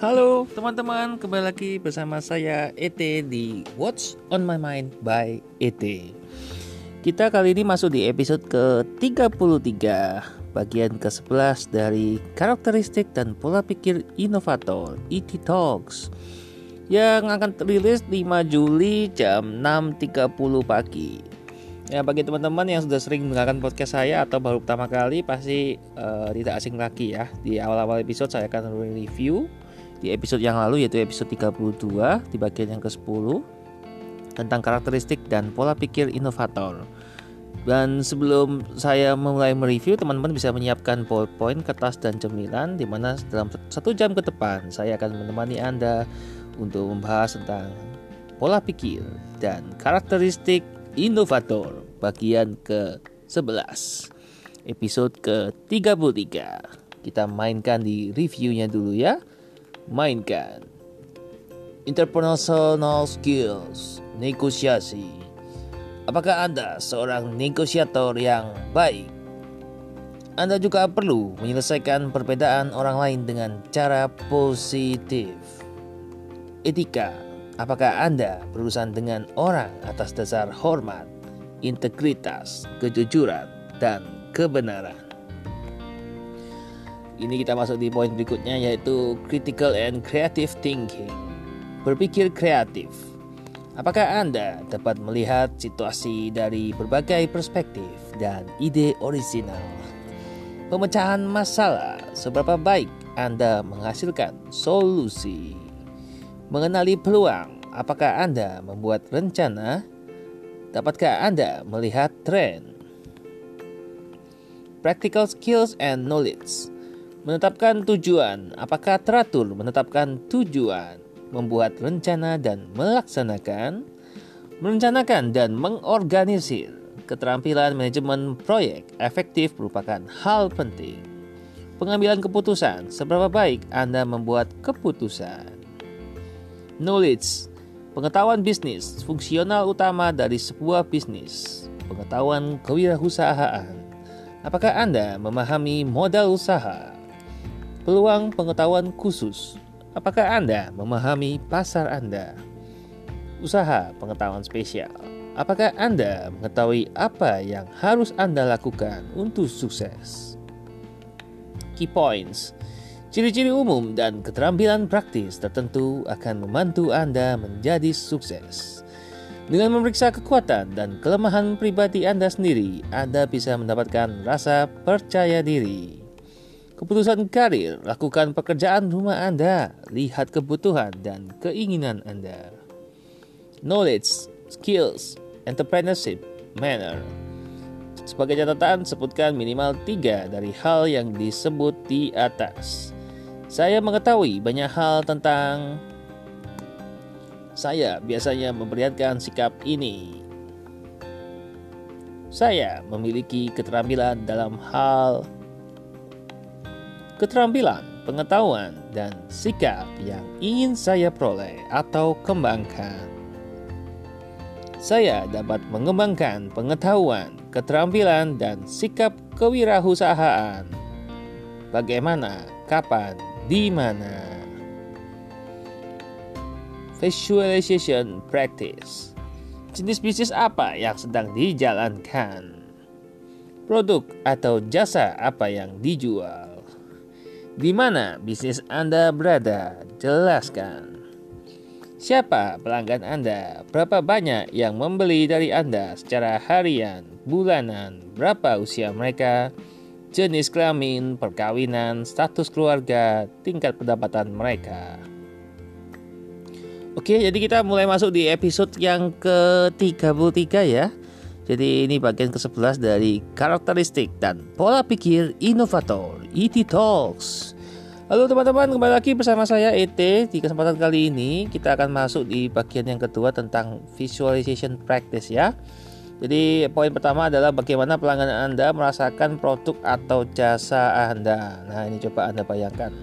Halo teman-teman, kembali lagi bersama saya ET di What's on My Mind by ET. Kita kali ini masuk di episode ke-33, bagian ke-11 dari karakteristik dan pola pikir inovator ET Talks yang akan rilis 5 Juli jam 6.30 pagi. Ya bagi teman-teman yang sudah sering mendengarkan podcast saya atau baru pertama kali pasti uh, tidak asing lagi ya. Di awal-awal episode saya akan review di episode yang lalu yaitu episode 32 di bagian yang ke-10 tentang karakteristik dan pola pikir inovator. Dan sebelum saya mulai mereview, teman-teman bisa menyiapkan powerpoint, kertas, dan cemilan di mana dalam satu jam ke depan saya akan menemani Anda untuk membahas tentang pola pikir dan karakteristik Inovator bagian ke-11 episode ke-33 kita mainkan di reviewnya dulu ya mainkan. Interpersonal skills negosiasi. Apakah anda seorang negosiator yang baik? Anda juga perlu menyelesaikan perbedaan orang lain dengan cara positif. Etika Apakah Anda berurusan dengan orang atas dasar hormat, integritas, kejujuran, dan kebenaran? Ini kita masuk di poin berikutnya yaitu critical and creative thinking. Berpikir kreatif. Apakah Anda dapat melihat situasi dari berbagai perspektif dan ide orisinal? Pemecahan masalah, seberapa baik Anda menghasilkan solusi? Mengenali peluang, apakah Anda membuat rencana? Dapatkah Anda melihat tren? Practical skills and knowledge. Menetapkan tujuan, apakah teratur menetapkan tujuan, membuat rencana dan melaksanakan, merencanakan dan mengorganisir. Keterampilan manajemen proyek efektif merupakan hal penting. Pengambilan keputusan, seberapa baik Anda membuat keputusan Knowledge Pengetahuan bisnis fungsional utama dari sebuah bisnis. Pengetahuan kewirausahaan. Apakah Anda memahami modal usaha? Peluang pengetahuan khusus. Apakah Anda memahami pasar Anda? Usaha pengetahuan spesial. Apakah Anda mengetahui apa yang harus Anda lakukan untuk sukses? Key points Ciri-ciri umum dan keterampilan praktis tertentu akan membantu Anda menjadi sukses. Dengan memeriksa kekuatan dan kelemahan pribadi Anda sendiri, Anda bisa mendapatkan rasa percaya diri. Keputusan karir, lakukan pekerjaan rumah Anda, lihat kebutuhan dan keinginan Anda. Knowledge, skills, entrepreneurship, manner. Sebagai catatan, sebutkan minimal tiga dari hal yang disebut di atas. Saya mengetahui banyak hal tentang saya biasanya memperlihatkan sikap ini. Saya memiliki keterampilan dalam hal keterampilan, pengetahuan, dan sikap yang ingin saya peroleh atau kembangkan. Saya dapat mengembangkan pengetahuan, keterampilan, dan sikap kewirausahaan. Bagaimana, kapan, di mana? Visualization practice. Jenis bisnis apa yang sedang dijalankan? Produk atau jasa apa yang dijual di mana bisnis Anda berada jelaskan Siapa pelanggan Anda? Berapa banyak yang membeli dari Anda secara harian, bulanan? Berapa usia mereka? jenis kelamin, perkawinan, status keluarga, tingkat pendapatan mereka. Oke, jadi kita mulai masuk di episode yang ke-33 ya. Jadi ini bagian ke-11 dari karakteristik dan pola pikir inovator ET Talks. Halo teman-teman, kembali lagi bersama saya ET. Di kesempatan kali ini kita akan masuk di bagian yang kedua tentang visualization practice ya. Jadi poin pertama adalah bagaimana pelanggan Anda merasakan produk atau jasa Anda. Nah, ini coba Anda bayangkan.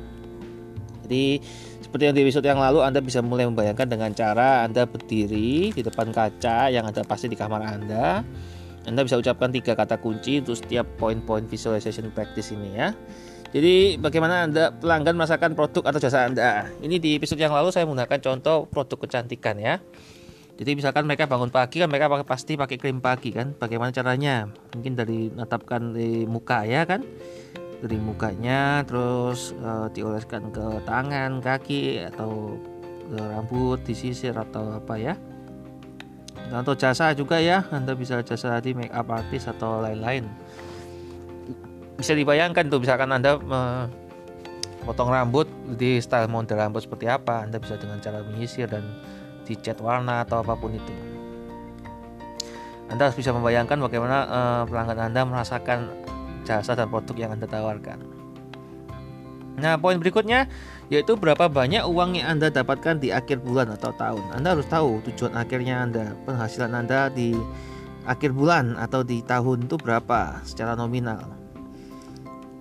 Jadi seperti yang di episode yang lalu Anda bisa mulai membayangkan dengan cara Anda berdiri di depan kaca yang ada pasti di kamar Anda. Anda bisa ucapkan tiga kata kunci untuk setiap poin-poin visualization practice ini ya. Jadi bagaimana Anda pelanggan merasakan produk atau jasa Anda? Ini di episode yang lalu saya menggunakan contoh produk kecantikan ya. Jadi misalkan mereka bangun pagi kan mereka pasti pakai krim pagi kan. Bagaimana caranya? Mungkin dari natapkan di muka ya kan. Dari mukanya terus uh, dioleskan ke tangan, kaki atau ke rambut, disisir atau apa ya. Atau jasa juga ya. Anda bisa jasa di make up artist atau lain-lain bisa dibayangkan tuh misalkan anda potong rambut di style model rambut seperti apa anda bisa dengan cara menyisir dan dicat warna atau apa pun itu anda harus bisa membayangkan bagaimana uh, pelanggan anda merasakan jasa dan produk yang anda tawarkan. Nah poin berikutnya yaitu berapa banyak uang yang anda dapatkan di akhir bulan atau tahun. Anda harus tahu tujuan akhirnya anda penghasilan anda di akhir bulan atau di tahun itu berapa secara nominal.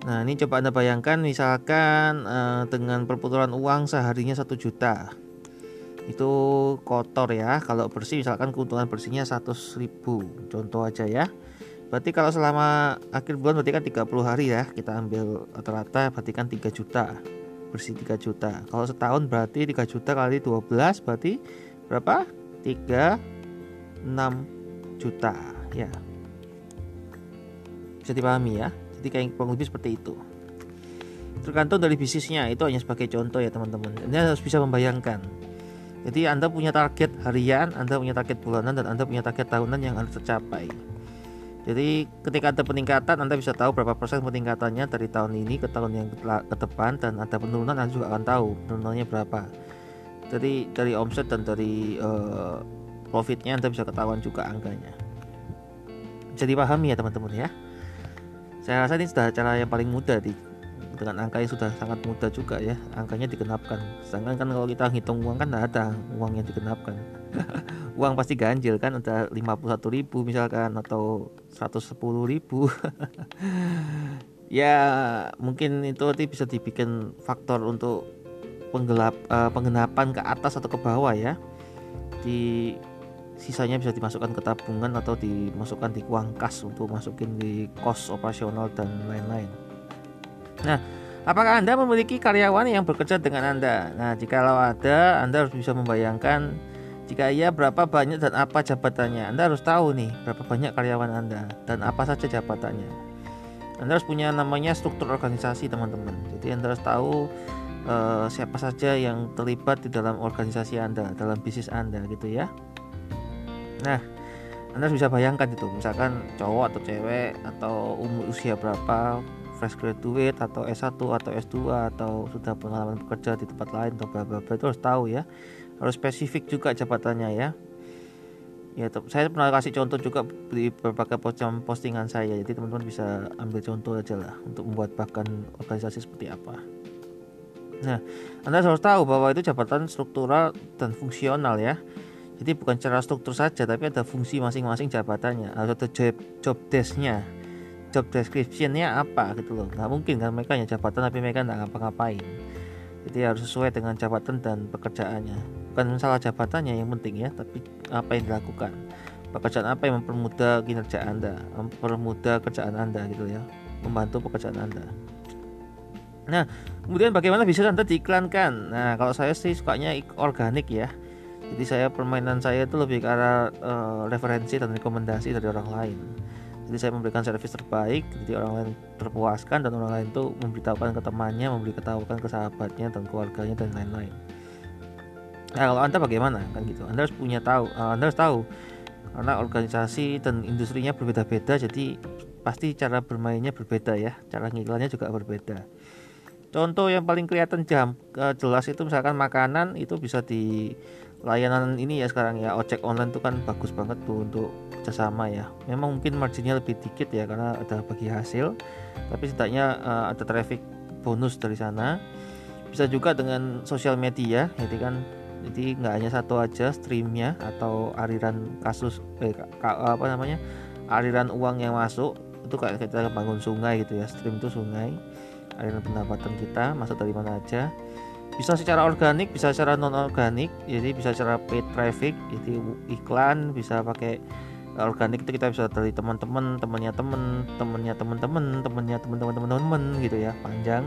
Nah ini coba anda bayangkan misalkan uh, dengan perputaran uang seharinya satu juta. Itu kotor ya kalau bersih misalkan keuntungan bersihnya 100 ribu. Contoh aja ya berarti kalau selama akhir bulan berarti kan 30 hari ya kita ambil rata-rata berarti kan 3 juta. Bersih 3 juta. Kalau setahun berarti 3 juta kali 12 berarti berapa? 3 6 juta ya. Bisa dipahami ya? Jadi kayak kurang lebih seperti itu. Tergantung dari bisnisnya itu hanya sebagai contoh ya teman-teman. Anda harus bisa membayangkan. Jadi anda punya target harian anda punya target bulanan dan anda punya target tahunan yang harus tercapai jadi ketika ada peningkatan Anda bisa tahu berapa persen peningkatannya dari tahun ini ke tahun yang ke depan dan ada penurunan Anda juga akan tahu penurunannya berapa. Jadi dari omset dan dari uh, profitnya Anda bisa ketahuan juga angkanya. Jadi pahami ya teman-teman ya saya rasa ini sudah cara yang paling mudah di dengan angka yang sudah sangat mudah juga ya. Angkanya digenapkan. Sedangkan kan kalau kita hitung uang kan ada uang yang digenapkan. Uang pasti ganjil kan ada 51 ribu misalkan atau 110 ribu. Ya mungkin itu nanti bisa dibikin faktor untuk penggelap uh, penggenapan ke atas atau ke bawah ya. Di sisanya bisa dimasukkan ke tabungan atau dimasukkan di uang kas untuk masukin di kos operasional dan lain-lain. Nah, apakah Anda memiliki karyawan yang bekerja dengan Anda? Nah, jika ada, Anda harus bisa membayangkan jika iya berapa banyak dan apa jabatannya. Anda harus tahu nih berapa banyak karyawan Anda dan apa saja jabatannya. Anda harus punya namanya struktur organisasi, teman-teman. Jadi Anda harus tahu uh, siapa saja yang terlibat di dalam organisasi Anda, dalam bisnis Anda gitu ya. Nah, Anda bisa bayangkan itu, misalkan cowok atau cewek atau umur usia berapa, fresh graduate atau S1 atau S2 atau sudah pengalaman bekerja di tempat lain atau bla bla bla itu harus tahu ya. Harus spesifik juga jabatannya ya. Ya, saya pernah kasih contoh juga di berbagai postingan saya, jadi teman-teman bisa ambil contoh aja lah untuk membuat bahkan organisasi seperti apa. Nah, Anda harus tahu bahwa itu jabatan struktural dan fungsional ya. Jadi bukan secara struktur saja, tapi ada fungsi masing-masing jabatannya, atau job job desknya, job descriptionnya apa gitu loh. Nggak mungkin kan mereka hanya jabatan tapi mereka nggak ngapa-ngapain. Jadi harus sesuai dengan jabatan dan pekerjaannya. Bukan masalah jabatannya yang penting ya, tapi apa yang dilakukan. Pekerjaan apa yang mempermudah kinerja Anda, mempermudah kerjaan Anda gitu ya, membantu pekerjaan Anda. Nah, kemudian bagaimana bisa Anda diiklankan? Nah, kalau saya sih sukanya organik ya jadi saya permainan saya itu lebih ke arah uh, referensi dan rekomendasi dari orang lain jadi saya memberikan servis terbaik jadi orang lain terpuaskan dan orang lain itu memberitahukan ke temannya memberitahukan ke sahabatnya dan keluarganya dan lain-lain. Nah kalau anda bagaimana? Kan gitu. Anda harus punya tahu uh, anda harus tahu. Karena organisasi dan industrinya berbeda-beda jadi pasti cara bermainnya berbeda ya. Cara ngiklannya juga berbeda. Contoh yang paling kelihatan jam uh, jelas itu misalkan makanan itu bisa di layanan ini ya sekarang ya ojek online itu kan bagus banget tuh untuk kerjasama ya. Memang mungkin marginnya lebih dikit ya karena ada bagi hasil tapi setidaknya uh, ada traffic bonus dari sana. Bisa juga dengan sosial media jadi kan jadi nggak hanya satu aja streamnya atau aliran kasus eh, apa namanya aliran uang yang masuk itu kayak kita bangun sungai gitu ya stream itu sungai aliran pendapatan kita masuk dari mana aja bisa secara organik bisa secara non organik jadi bisa secara paid traffic jadi iklan bisa pakai organik itu kita bisa dari teman-teman temannya teman temannya teman-teman temannya teman-teman teman-teman gitu ya panjang.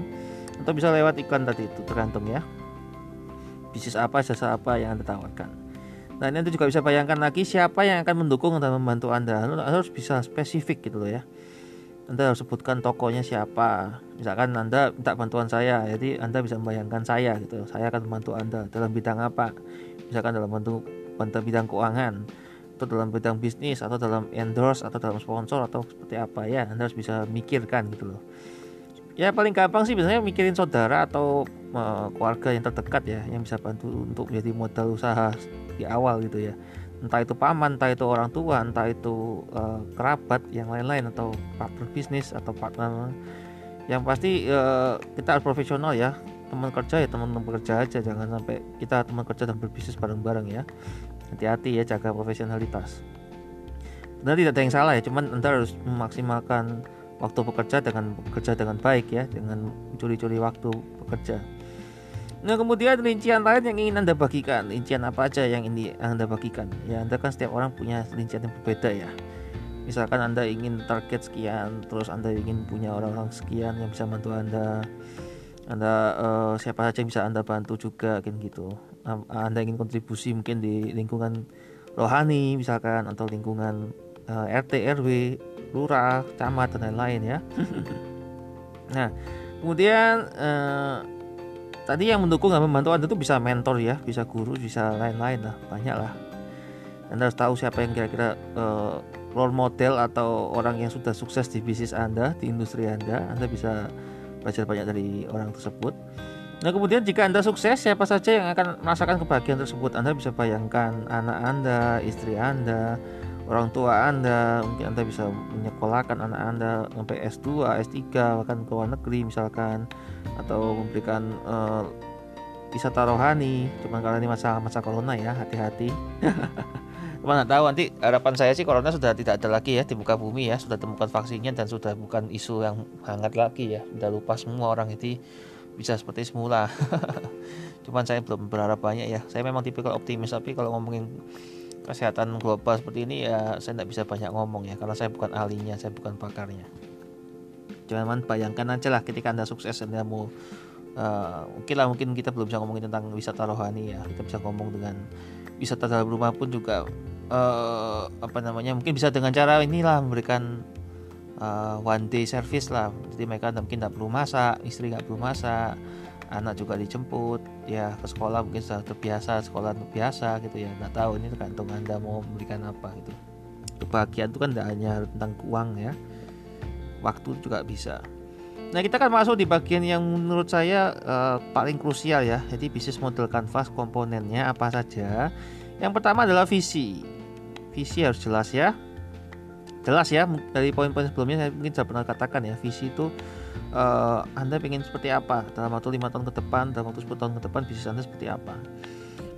Atau bisa lewat iklan tadi itu tergantung ya. Bisnis apa jasa apa yang anda tawarkan. Nah ini anda juga bisa bayangkan lagi siapa yang akan mendukung dan membantu anda anda. Harus bisa spesifik gitu loh ya anda harus sebutkan tokonya siapa. Misalkan anda minta bantuan saya jadi anda bisa membayangkan saya gitu. Saya akan membantu anda dalam bidang apa? Misalkan dalam bentuk bidang keuangan atau dalam bidang bisnis atau dalam endorse atau dalam sponsor atau seperti apa ya. Anda harus bisa mikirkan gitu loh. Ya paling gampang sih biasanya mikirin saudara atau uh, keluarga yang terdekat ya yang bisa bantu untuk menjadi modal usaha di awal gitu ya entah itu paman entah itu orang tua entah itu uh, kerabat yang lain-lain atau partner bisnis atau partner yang pasti uh, kita harus profesional ya. Teman kerja ya teman-teman bekerja aja jangan sampai kita teman kerja dan berbisnis bareng-bareng ya. Hati-hati ya jaga profesionalitas. Benar tidak ada yang salah ya cuman anda harus memaksimalkan waktu bekerja dengan bekerja dengan baik ya dengan curi-curi waktu bekerja nah kemudian rincian lain yang ingin anda bagikan. Rincian apa aja yang ini anda bagikan? Ya anda kan setiap orang punya rincian yang berbeda ya. Misalkan anda ingin target sekian terus anda ingin punya orang-orang sekian yang bisa bantu anda. Anda uh, siapa saja yang bisa anda bantu juga kan gitu. Anda ingin kontribusi mungkin di lingkungan rohani misalkan atau lingkungan uh, eh, RT RW lurah camat dan lain-lain ya. Nah kemudian uh, tadi yang mendukung dan membantu anda itu bisa mentor ya bisa guru bisa lain-lain lah banyak lah. Anda harus tahu siapa yang kira-kira uh, role model atau orang yang sudah sukses di bisnis anda di industri anda. Anda bisa belajar banyak dari orang tersebut. Nah kemudian jika Anda sukses, siapa saja yang akan merasakan kebahagiaan tersebut? Anda bisa bayangkan anak Anda, istri Anda, orang tua Anda, mungkin Anda bisa menyekolahkan anak Anda sampai S2, S3, bahkan ke luar negeri misalkan, atau memberikan uh, wisata rohani. Cuma karena ini masa masa corona ya, hati-hati. Cuma nggak tahu nanti harapan saya sih corona sudah tidak ada lagi ya di muka bumi ya, sudah temukan vaksinnya dan sudah bukan isu yang hangat lagi ya, sudah lupa semua orang itu bisa seperti semula cuman saya belum berharap banyak ya saya memang tipikal optimis tapi kalau ngomongin kesehatan global seperti ini ya saya tidak bisa banyak ngomong ya karena saya bukan ahlinya saya bukan pakarnya. Cuman bayangkan aja lah ketika anda sukses anda mau uh, mungkin lah mungkin kita belum bisa ngomongin tentang wisata rohani ya kita bisa ngomong dengan wisata dalam rumah pun juga uh, apa namanya mungkin bisa dengan cara inilah memberikan uh, one day service lah. Jadi mereka mungkin tidak perlu masak istri nggak perlu masak anak juga dijemput ya ke sekolah mungkin sudah terbiasa sekolah terbiasa gitu ya. Nggak tahu ini tergantung anda mau memberikan apa gitu. Kebahagiaan itu kan tidak hanya tentang uang ya waktu juga bisa. Nah kita kan masuk di bagian yang menurut saya uh, paling krusial ya. Jadi bisnis model kanvas komponennya apa saja? Yang pertama adalah visi. Visi harus jelas ya. Jelas ya dari poin-poin sebelumnya saya mungkin sudah pernah katakan ya visi itu uh, anda ingin seperti apa? Dalam waktu lima tahun ke depan dalam waktu 10 tahun ke depan bisnis anda seperti apa?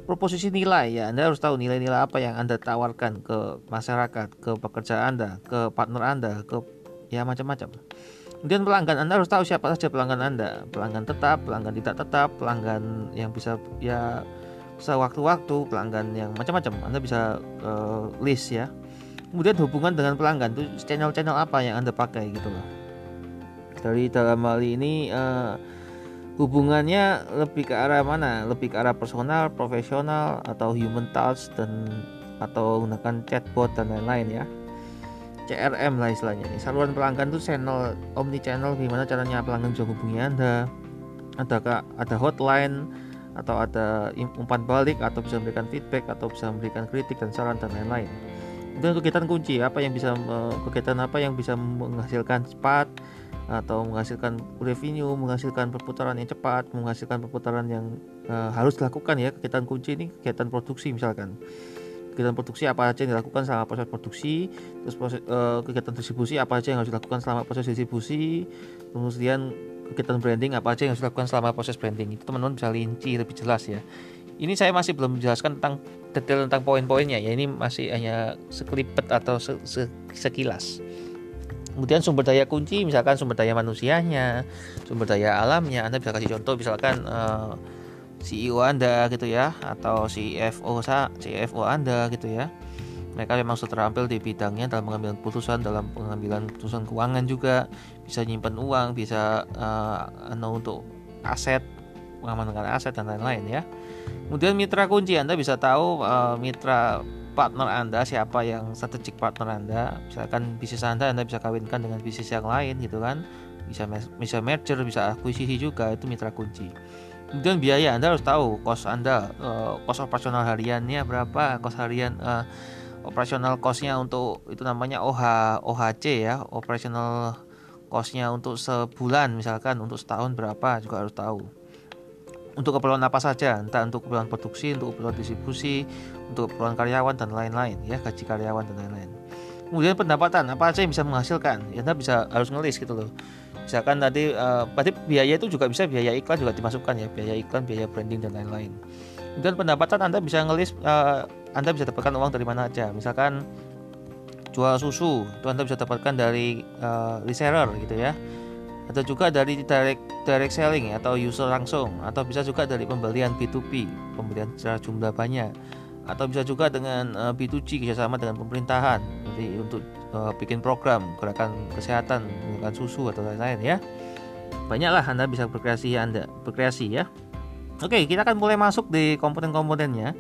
Proposisi nilai ya anda harus tahu nilai-nilai apa yang anda tawarkan ke masyarakat ke pekerja anda ke partner anda ke ya macam-macam. Kemudian pelanggan anda harus tahu siapa saja pelanggan anda. Pelanggan tetap pelanggan tidak tetap pelanggan yang bisa ya bisa waktu-waktu pelanggan yang macam-macam. Anda bisa uh, list ya. Kemudian hubungan dengan pelanggan tuh channel-channel apa yang anda pakai gitu loh dari dalam hal ini uh, hubungannya lebih ke arah mana? Lebih ke arah personal profesional atau human touch dan atau menggunakan chatbot dan lain-lain ya. CRM lah istilahnya ini. Saluran pelanggan tuh channel omni channel gimana caranya pelanggan bisa hubungi anda? Ada ada hotline atau ada umpan balik atau bisa memberikan feedback atau bisa memberikan kritik dan saran dan lain-lain. Dan kegiatan kunci apa yang bisa kegiatan apa yang bisa menghasilkan cepat atau menghasilkan revenue, menghasilkan perputaran yang cepat, menghasilkan perputaran yang uh, harus dilakukan ya kegiatan kunci ini kegiatan produksi misalkan. Kegiatan produksi apa saja yang dilakukan selama proses produksi, terus proses, uh, kegiatan distribusi apa saja yang harus dilakukan selama proses distribusi, kemudian kegiatan branding apa saja yang harus dilakukan selama proses branding. Itu teman-teman bisa linci lebih jelas ya. Ini saya masih belum menjelaskan tentang detail tentang poin-poinnya ya ini masih hanya sekelipet atau se -se sekilas kemudian sumber daya kunci misalkan sumber daya manusianya sumber daya alamnya. Anda bisa kasih contoh misalkan uh, eh, CEO anda gitu ya atau CFO CFO anda gitu ya. Mereka memang sudah terampil di bidangnya dalam pengambilan keputusan dalam pengambilan keputusan keuangan juga. Bisa nyimpan uang bisa uh, untuk aset mengamankan aset dan lain-lain ya. Kemudian mitra kunci anda bisa tahu uh, mitra partner anda siapa yang strategic partner anda? Misalkan bisnis anda anda bisa kawinkan dengan bisnis yang lain gitu kan? Bisa bisa merger bisa akuisisi juga itu mitra kunci. Kemudian biaya anda harus tahu kos anda uh, operasional hariannya berapa kos harian uh, operasional costnya untuk itu namanya OH OHC ya operasional costnya untuk sebulan misalkan untuk setahun berapa juga harus tahu. Untuk keperluan apa saja entah untuk keperluan produksi untuk keperluan distribusi untuk keperluan karyawan dan lain-lain ya gaji karyawan dan lain-lain. Kemudian pendapatan apa aja yang bisa menghasilkan? Ya anda bisa harus ngelis gitu loh. Misalkan tadi uh, berarti biaya itu juga bisa biaya iklan juga dimasukkan ya biaya iklan biaya branding dan lain-lain. Dan pendapatan anda bisa ngelis uh, anda bisa dapatkan uang dari mana aja. Misalkan jual susu itu anda bisa dapatkan dari uh, reseller gitu ya. Atau juga dari direct direct selling atau user langsung. Atau bisa juga dari pembelian B2B pembelian secara jumlah banyak atau bisa juga dengan uh, B2G kerjasama dengan pemerintahan. Jadi untuk uh, bikin program gerakan kesehatan gerakan susu atau lain-lain ya. Banyaklah anda bisa berkreasi anda berkreasi ya. Oke kita akan mulai masuk di komponen-komponennya.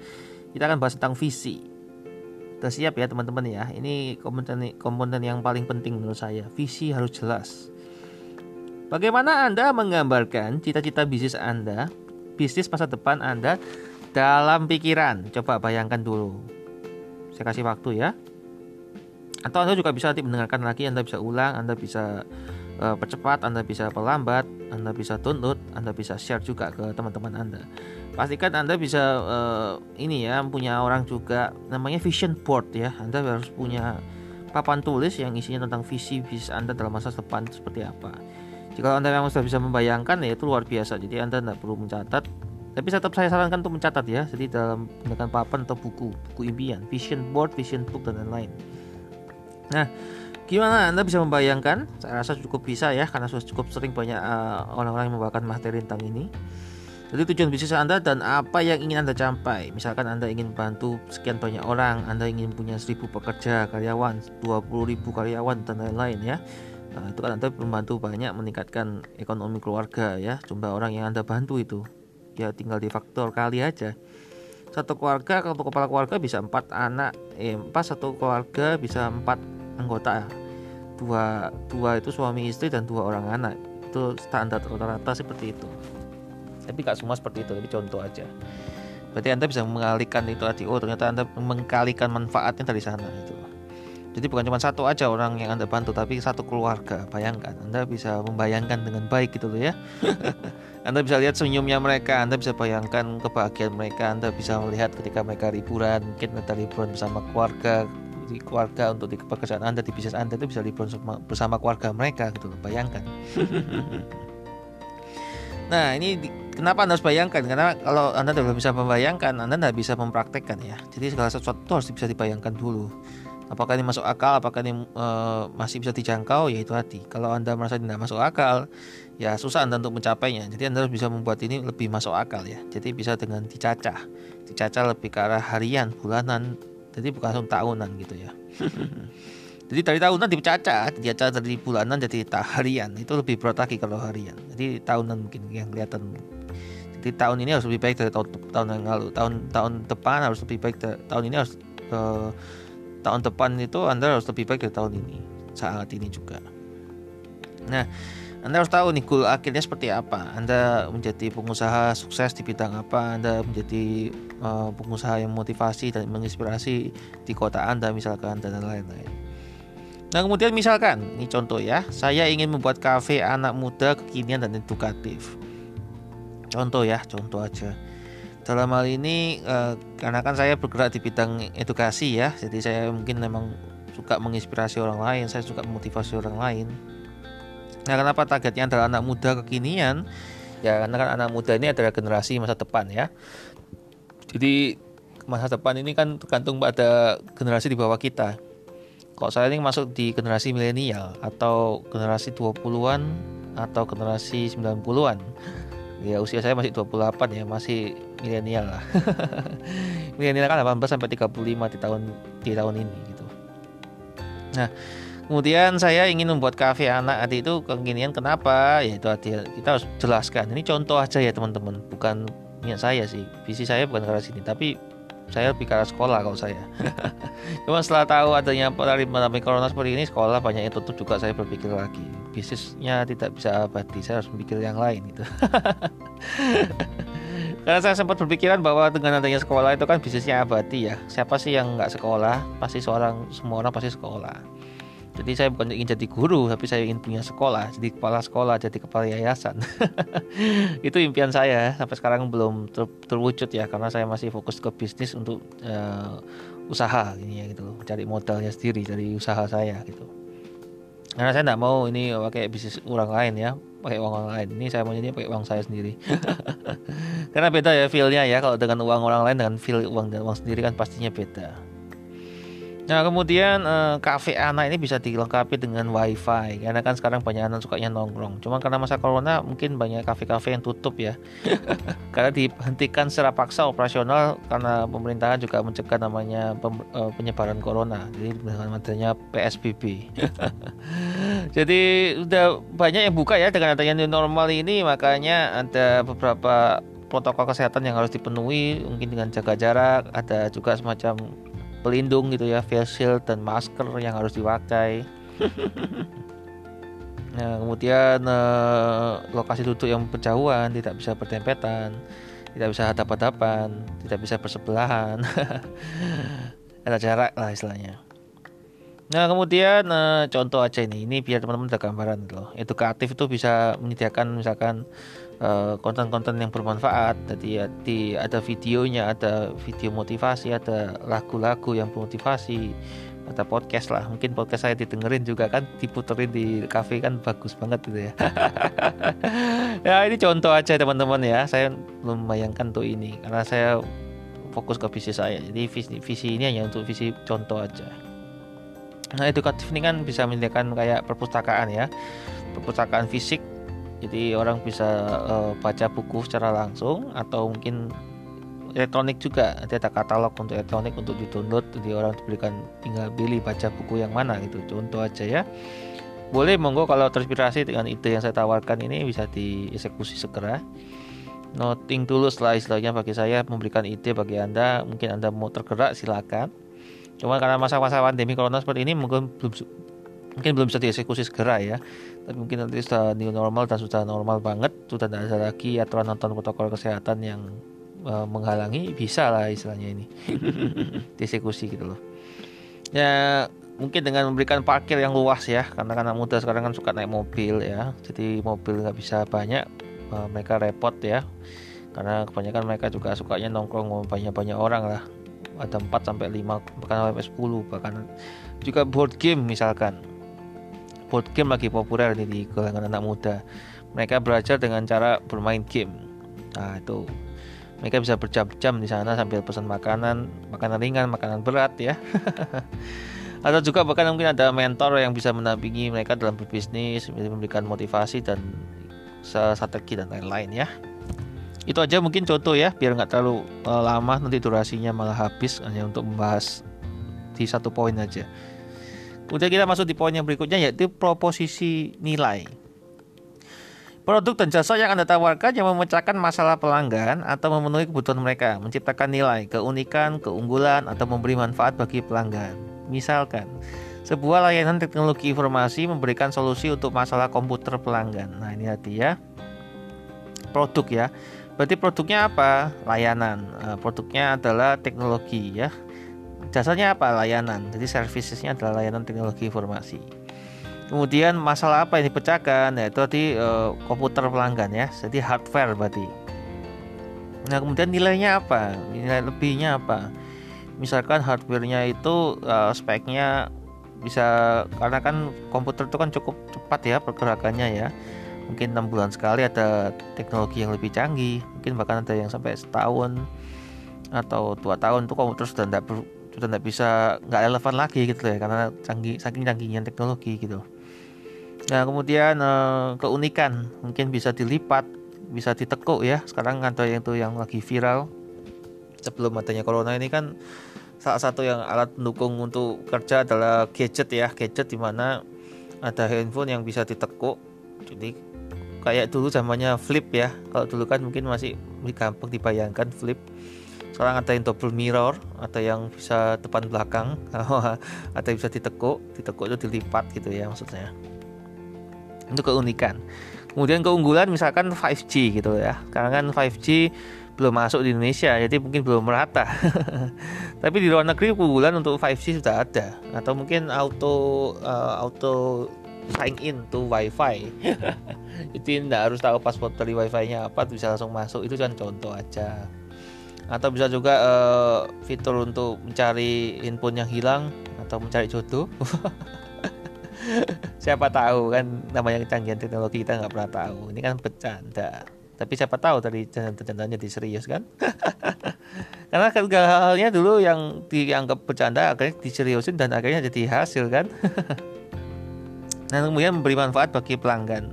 Kita akan bahas tentang visi. Kita siap ya teman-teman ya? Ini komponen komponen yang paling penting menurut saya. Visi harus jelas. Bagaimana anda menggambarkan cita-cita bisnis anda bisnis masa depan anda dalam pikiran. Coba bayangkan dulu. Saya kasih waktu ya. Atau Anda juga bisa nanti mendengarkan lagi, Anda bisa ulang, Anda bisa uh, percepat, Anda bisa pelambat, Anda bisa download, Anda bisa share juga ke teman-teman Anda. Pastikan Anda bisa uh, ini ya, punya orang juga namanya vision board ya. Anda harus punya papan tulis yang isinya tentang visi bisnis Anda dalam masa depan seperti apa. Jika Anda memang sudah bisa membayangkan ya itu luar biasa. Jadi Anda tidak perlu mencatat, tapi tetap saya sarankan untuk mencatat ya jadi dalam menggunakan papan atau buku buku impian vision board vision book dan lain-lain nah gimana anda bisa membayangkan saya rasa cukup bisa ya karena sudah cukup sering banyak uh, orang-orang yang membawakan materi tentang ini jadi tujuan bisnis Anda dan apa yang ingin Anda capai. Misalkan Anda ingin bantu sekian banyak orang, Anda ingin punya 1000 pekerja, karyawan, 20.000 karyawan dan lain-lain ya. Nah, itu kan Anda membantu banyak meningkatkan ekonomi keluarga ya, jumlah orang yang Anda bantu itu ya tinggal di faktor kali aja. Satu keluarga kalau kepala keluarga bisa empat anak eh empat satu keluarga bisa empat anggota. Dua dua itu suami istri dan dua orang anak. Itu standar rata-rata seperti itu. Tapi gak semua seperti itu tapi contoh aja. Berarti anda bisa mengalihkan itu tadi oh ternyata anda mengkalikan manfaatnya dari sana itu jadi bukan cuma satu aja orang yang anda bantu tapi satu keluarga. Bayangkan anda bisa membayangkan dengan baik gitu loh ya Anda bisa lihat senyumnya mereka, Anda bisa bayangkan kebahagiaan mereka, Anda bisa melihat ketika mereka liburan, mungkin mereka liburan bersama keluarga, di keluarga untuk di pekerjaan Anda di bisnis Anda itu bisa liburan bersama keluarga mereka gitu loh, bayangkan. nah ini kenapa Anda harus bayangkan? Karena kalau Anda tidak bisa membayangkan, Anda tidak bisa mempraktekkan ya. Jadi segala sesuatu harus bisa dibayangkan dulu apakah ini masuk akal? Apakah ini uh, masih bisa dijangkau? Ya itu hati kalau anda merasa tidak masuk akal ya susah anda untuk mencapainya. Jadi anda harus bisa membuat ini lebih masuk akal ya. Jadi bisa dengan dicacah. Dicacah lebih ke arah harian bulanan. Jadi bukan langsung tahunan gitu ya. Jadi dari tahunan dicacah dicacah dari bulanan jadi harian. Itu lebih berat lagi kalau harian. Jadi tahunan mungkin yang kelihatan. Jadi tahun ini harus lebih baik dari tahun tahun yang lalu. Tahun tahun depan harus lebih baik dari, tahun ini harus uh, tahun depan itu anda harus lebih baik dari tahun ini saat ini juga nah anda harus tahu nih goal akhirnya seperti apa. Anda menjadi pengusaha sukses di bidang apa? Anda menjadi uh, pengusaha yang motivasi dan menginspirasi di kota Anda misalkan dan lain-lain. Nah kemudian misalkan, ini contoh ya, saya ingin membuat kafe anak muda kekinian dan edukatif. Contoh ya, contoh aja. Dalam hal ini, uh, karena kan saya bergerak di bidang edukasi ya, jadi saya mungkin memang suka menginspirasi orang lain, saya suka memotivasi orang lain Nah, kenapa targetnya adalah anak muda kekinian? Ya, karena kan anak muda ini adalah generasi masa depan ya. Jadi masa depan ini kan tergantung pada generasi di bawah kita. Kalau saya ini masuk di generasi milenial atau generasi 20-an atau generasi 90-an. Ya usia saya masih 28 ya masih milenial lah. Milenial kan 18 sampai 35 di tahun di tahun ini gitu. Nah kemudian saya ingin membuat kafe anak adik itu kekinian kenapa? Ya itu kita harus jelaskan. Ini contoh aja ya teman-teman. Bukan niat saya sih. Visi saya bukan ke sini tapi saya arah sekolah kalau saya. Cuma setelah tahu adanya pandemi corona seperti ini sekolah banyak yang tutup juga saya berpikir lagi. Bisnisnya tidak bisa abadi saya harus berpikir yang lain gitu. Karena saya sempat berpikiran bahwa dengan adanya sekolah itu kan bisnisnya abadi ya. Siapa sih yang nggak sekolah? Pasti seorang semua orang pasti sekolah jadi saya bukan ingin jadi guru, tapi saya ingin punya sekolah, jadi kepala sekolah, jadi kepala yayasan. itu impian saya. Sampai sekarang belum ter terwujud ya, karena saya masih fokus ke bisnis untuk uh, usaha ini ya gitu, cari modalnya sendiri dari usaha saya gitu. Karena saya tidak mau ini pakai bisnis orang lain ya, pakai uang orang lain. Ini saya mau jadi pakai uang saya sendiri. karena beda ya feelnya ya, kalau dengan uang orang lain dengan feel uang uang sendiri kan pastinya beda. Nah kemudian uh, kafe anak ini bisa dilengkapi dengan wifi karena kan sekarang banyak anak sukanya nongkrong. Cuma karena masa corona mungkin banyak kafe-kafe yang tutup ya. karena dihentikan secara paksa operasional karena pemerintahan juga mencegah namanya pem, uh, penyebaran corona. Jadi dengan adanya PSBB. Jadi udah banyak yang buka ya dengan adanya new normal ini makanya ada beberapa protokol kesehatan yang harus dipenuhi mungkin dengan jaga jarak ada juga semacam pelindung gitu ya face shield dan masker yang harus dipakai. Nah kemudian eh, lokasi duduk yang berjauhan tidak bisa berdempetan tidak bisa hadap-hadapan tidak bisa bersebelahan. Ada jarak lah istilahnya. Nah kemudian eh, contoh aja ini, ini biar teman-teman ada gambaran loh. Edukatif itu bisa menyediakan misalkan konten-konten uh, yang bermanfaat. Jadi ya, di ada videonya, ada video motivasi, ada lagu-lagu yang bermotivasi, ada podcast lah. Mungkin podcast saya didengerin juga kan, diputerin di cafe kan bagus banget gitu ya. ya ini contoh aja teman-teman ya. Saya belum membayangkan tuh ini karena saya fokus ke visi saya. Jadi visi, visi ini hanya untuk visi contoh aja. Nah edukatif ini kan bisa menyediakan kayak perpustakaan ya, perpustakaan fisik jadi orang bisa uh, baca buku secara langsung atau mungkin elektronik juga. Nanti ada katalog untuk elektronik untuk di download jadi orang diberikan tinggal pilih baca buku yang mana gitu. Contoh aja ya. Boleh monggo kalau terinspirasi dengan ide yang saya tawarkan ini bisa dieksekusi segera. Noting dulu setelah istilahnya bagi saya memberikan ide bagi anda. Mungkin anda mau tergerak silakan. Cuma karena masa-masa pandemi corona seperti ini mungkin belum mungkin belum bisa dieksekusi segera ya tapi mungkin nanti sudah new normal dan sudah normal banget sudah tidak ada lagi aturan nonton protokol kesehatan yang uh, menghalangi bisa lah istilahnya ini. Dieksekusi gitu loh. Ya mungkin dengan memberikan parkir yang luas ya karena anak muda sekarang kan suka naik mobil ya. Jadi mobil nggak bisa banyak uh, mereka repot ya. Karena kebanyakan mereka juga sukanya nongkrong banyak-banyak orang lah. Ada 4 sampai 5 bahkan sampai 10 bahkan juga board game misalkan board game lagi populer nih di kalangan anak muda. Mereka belajar dengan cara bermain game. Nah, itu mereka bisa berjam-jam di sana sambil pesan makanan, makanan ringan, makanan berat ya. Atau juga bahkan mungkin ada mentor yang bisa mendampingi mereka dalam berbisnis, memberikan motivasi dan strategi dan lain-lain ya. Itu aja mungkin contoh ya, biar nggak terlalu uh, lama nanti durasinya malah habis hanya untuk membahas di satu poin aja. Kemudian kita masuk di poin yang berikutnya yaitu proposisi nilai. Produk dan jasa yang Anda tawarkan yang memecahkan masalah pelanggan atau memenuhi kebutuhan mereka, menciptakan nilai, keunikan, keunggulan, atau memberi manfaat bagi pelanggan. Misalkan, sebuah layanan teknologi informasi memberikan solusi untuk masalah komputer pelanggan. Nah, ini hati ya. Produk ya. Berarti produknya apa? Layanan. Nah, produknya adalah teknologi ya jasanya apa? Layanan. Jadi servicesnya adalah layanan teknologi informasi. Kemudian masalah apa yang dipecahkan? Yaitu di uh, komputer pelanggan ya. Jadi hardware berarti. Nah kemudian nilainya apa? Nilai lebihnya apa? Misalkan hardwarenya itu uh, speknya bisa karena kan komputer itu kan cukup cepat ya pergerakannya ya. Mungkin enam bulan sekali ada teknologi yang lebih canggih. Mungkin bahkan ada yang sampai setahun atau dua tahun tuh komputer sudah tidak sudah tidak bisa nggak relevan lagi gitu ya karena canggih saking canggihnya teknologi gitu. Nah kemudian eh, keunikan mungkin bisa dilipat bisa ditekuk ya. Sekarang ada yang tuh yang lagi viral. Sebelum adanya corona ini kan salah satu yang alat pendukung untuk kerja adalah gadget ya. Gadget di mana ada handphone yang bisa ditekuk. Jadi kayak dulu zamannya flip ya. Kalau dulu kan mungkin masih gampang dibayangkan flip sekarang ada yang double mirror ada yang bisa depan belakang ada yang bisa ditekuk ditekuk itu dilipat gitu ya maksudnya. Itu keunikan. Kemudian keunggulan misalkan 5G gitu ya. Sekarang kan 5G belum masuk di Indonesia jadi mungkin belum merata. Tapi di luar negeri keunggulan untuk 5G sudah ada. Atau mungkin auto uh, auto sign in to wifi. Jadi tidak harus tahu password dari wifi nya apa bisa langsung masuk. Itu kan contoh aja atau bisa juga uh, fitur untuk mencari handphone yang hilang atau mencari jodoh. Siapa tahu kan namanya kecanggihan teknologi kita nggak pernah tahu. Ini kan bercanda. Tapi siapa tahu tadi bercandanya di serius kan? Karena segala halnya dulu yang dianggap bercanda akhirnya diseriusin dan akhirnya jadi hasil kan? Dan kemudian memberi manfaat bagi pelanggan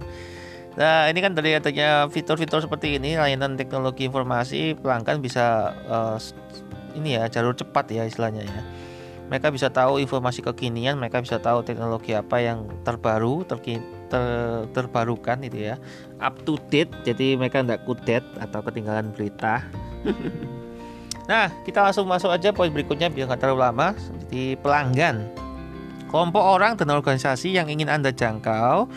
Nah, ini kan dari adanya fitur-fitur seperti ini, layanan teknologi informasi pelanggan bisa uh, ini ya jalur cepat ya istilahnya ya. Mereka bisa tahu informasi kekinian, mereka bisa tahu teknologi apa yang terbaru, terkini ter, terbarukan itu ya. Up to date jadi mereka tidak kudet atau ketinggalan berita. Nah kita langsung masuk aja poin berikutnya biar nggak terlalu lama di pelanggan. Kelompok orang dan organisasi yang ingin anda jangkau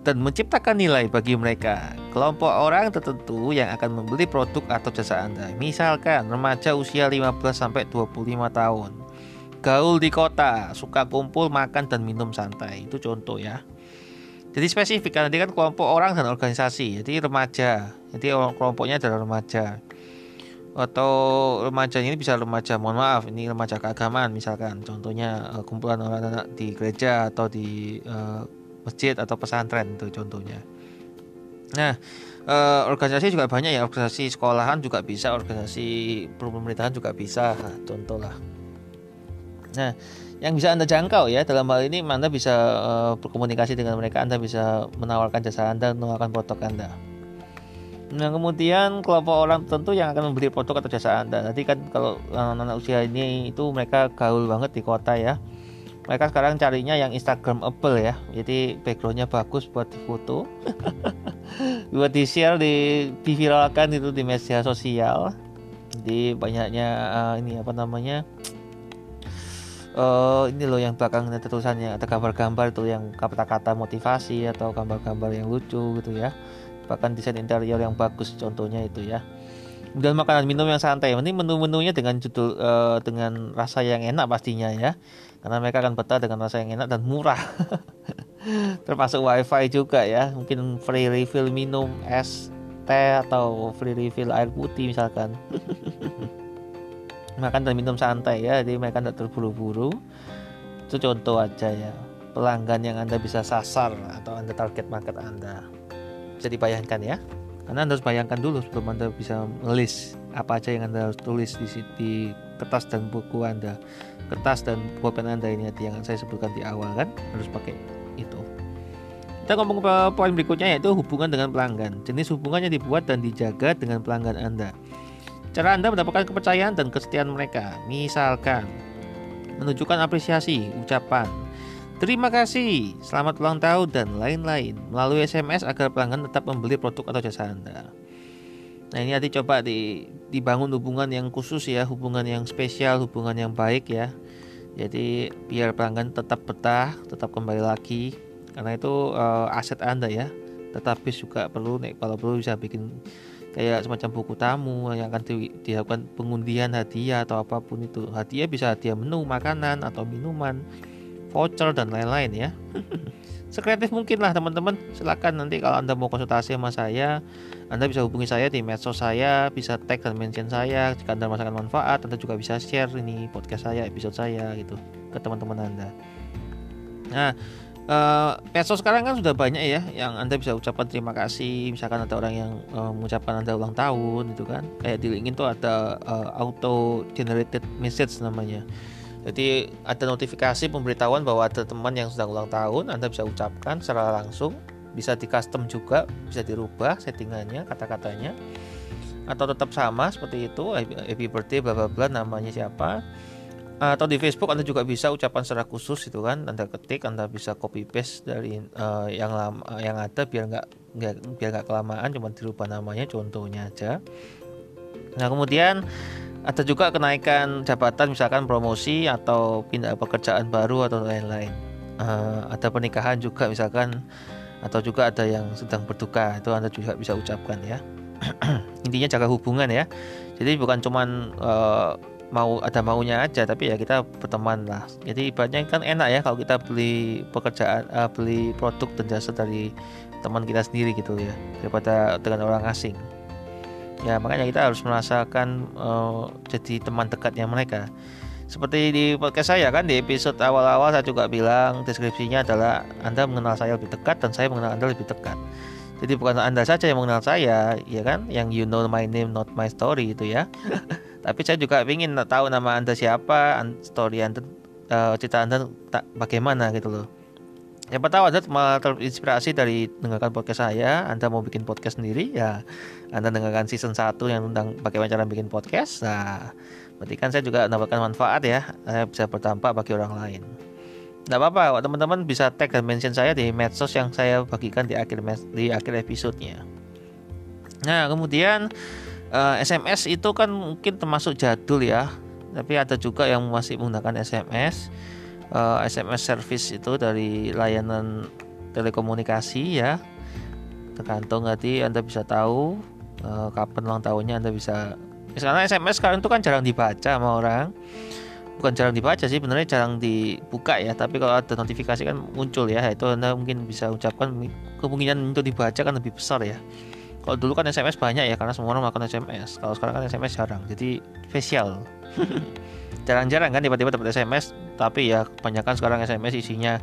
dan menciptakan nilai bagi mereka. Kelompok orang tertentu yang akan membeli produk atau jasa Anda. Misalkan remaja usia 15 sampai 25 tahun. Gaul di kota, suka kumpul, makan dan minum santai. Itu contoh ya. Jadi spesifik nanti kan kelompok orang dan organisasi. Jadi remaja. Jadi kelompoknya adalah remaja. Atau remaja ini bisa remaja, mohon maaf, ini remaja keagamaan misalkan. Contohnya uh, kumpulan orang anak di gereja atau di uh, masjid atau pesantren itu contohnya. Nah, uh, organisasi juga banyak ya, organisasi sekolahan juga bisa, organisasi pemerintahan juga bisa. Nah, contoh lah. Nah, yang bisa Anda jangkau ya dalam hal ini Anda bisa uh, berkomunikasi dengan mereka Anda bisa menawarkan jasa Anda menawarkan produk Anda Nah kemudian kelompok orang tertentu yang akan membeli produk atau jasa Anda Nanti kan kalau anak-anak usia ini itu mereka gaul banget di kota ya Mereka sekarang carinya yang Instagramable ya. Jadi backgroundnya bagus buat difoto Buat di share, di, diviralkan itu di media sosial. Jadi banyaknya uh, ini apa namanya uh, ini loh yang belakang ada tulisannya. Ada gambar-gambar itu yang kata-kata motivasi atau gambar-gambar yang lucu gitu ya. Bahkan desain interior yang bagus contohnya itu ya. Dan makanan minum yang santai. Ini menu-menunya dengan judul uh, dengan rasa yang enak pastinya ya karena mereka akan betah dengan rasa yang enak dan murah. Termasuk wifi juga ya. Mungkin free refill minum es teh atau free refill air putih misalkan. Makan dan minum santai ya. Jadi mereka tidak terburu-buru. Itu contoh aja ya. Pelanggan yang anda bisa sasar atau anda target market anda. Bisa dibayangkan ya. Karena anda harus bayangkan dulu sebelum anda bisa melis apa aja yang anda harus tulis di, di kertas dan buku anda kertas dan pulpen anda ini yang saya sebutkan di awal kan harus pakai itu kita ngomong poin berikutnya yaitu hubungan dengan pelanggan jenis hubungannya dibuat dan dijaga dengan pelanggan anda Cara Anda mendapatkan kepercayaan dan kesetiaan mereka. Misalkan, menunjukkan apresiasi, ucapan, terima kasih, selamat ulang tahun, dan lain-lain melalui SMS agar pelanggan tetap membeli produk atau jasa Anda. Nah ini nanti coba di, dibangun hubungan yang khusus ya, hubungan yang spesial, hubungan yang baik ya. Jadi biar pelanggan tetap betah, tetap kembali lagi, karena itu uh, aset Anda ya. Tetapi juga perlu kalau perlu bisa bikin kayak semacam buku tamu yang akan di, dilakukan pengundian hadiah atau apa pun itu hadiah bisa hadiah menu makanan atau minuman voucher dan lain-lain ya sekreatif mungkin lah teman-teman. Silakan nanti kalau anda mau konsultasi sama saya anda bisa hubungi saya di medsos saya bisa tag dan mention saya. Jika anda merasakan manfaat anda juga bisa share ini podcast saya episode saya gitu ke teman-teman anda. Nah uh, medsos sekarang kan sudah banyak ya yang anda bisa ucapkan terima kasih. Misalkan ada orang yang uh, mengucapkan anda ulang tahun itu kan. Kayak di LinkedIn tuh ada uh, auto generated message namanya jadi ada notifikasi pemberitahuan bahwa ada teman yang sedang ulang tahun anda bisa ucapkan secara langsung. Bisa di custom juga bisa dirubah settingannya kata-katanya. Atau tetap sama seperti itu happy birthday bla bla bla namanya siapa. Atau di Facebook Anda juga bisa ucapan secara khusus itu kan Anda ketik Anda bisa copy paste dari uh, yang lama yang ada biar nggak biar nggak kelamaan cuma dirubah namanya contohnya aja. Nah kemudian ada juga kenaikan jabatan misalkan promosi atau pindah pekerjaan baru atau lain-lain. Uh, ada pernikahan juga misalkan atau juga ada yang sedang berduka itu Anda juga bisa ucapkan ya. Intinya jaga hubungan ya. Jadi bukan cuman uh, mau ada maunya aja tapi ya kita berteman lah. Jadi ibaratnya kan enak ya kalau kita beli pekerjaan uh, beli produk dan jasa dari teman kita sendiri gitu ya daripada dengan orang asing ya makanya kita harus merasakan uh, jadi teman dekatnya mereka. Seperti di podcast saya kan di episode awal-awal saya juga bilang deskripsinya adalah Anda mengenal saya lebih dekat dan saya mengenal Anda lebih dekat. Jadi bukan Anda saja yang mengenal saya ya kan? Yang you know my name not my story itu ya. Tapi saya juga ingin tahu nama anda siapa story anda uh, cerita anda bagaimana gitu loh siapa tahu anda terinspirasi dari dengarkan podcast saya. Anda mau bikin podcast sendiri ya anda dengarkan season 1 yang tentang bagaimana cara bikin podcast. Nah berarti kan saya juga mendapatkan manfaat ya. Saya bisa berdampak bagi orang lain. Tidak apa-apa, teman-teman bisa tag dan mention saya di medsos yang saya bagikan di akhir di akhir episodenya. Nah, kemudian uh, eh, SMS itu kan mungkin termasuk jadul ya. Tapi ada juga yang masih menggunakan SMS uh, SMS service itu dari layanan telekomunikasi ya. Tergantung nanti anda bisa tahu uh, kapan ulang tahunnya anda bisa. Karena SMS sekarang itu kan jarang dibaca sama orang. Bukan jarang dibaca sih benernya jarang dibuka ya. Tapi kalau ada notifikasi kan muncul ya. Itu anda mungkin bisa ucapkan kemungkinan untuk dibaca kan lebih besar ya. Kalau dulu kan SMS banyak ya karena semua orang melakukan SMS kalau sekarang kan SMS jarang jadi spesial. Jarang-jarang kan tiba-tiba dapat SMS tapi ya kebanyakan sekarang SMS isinya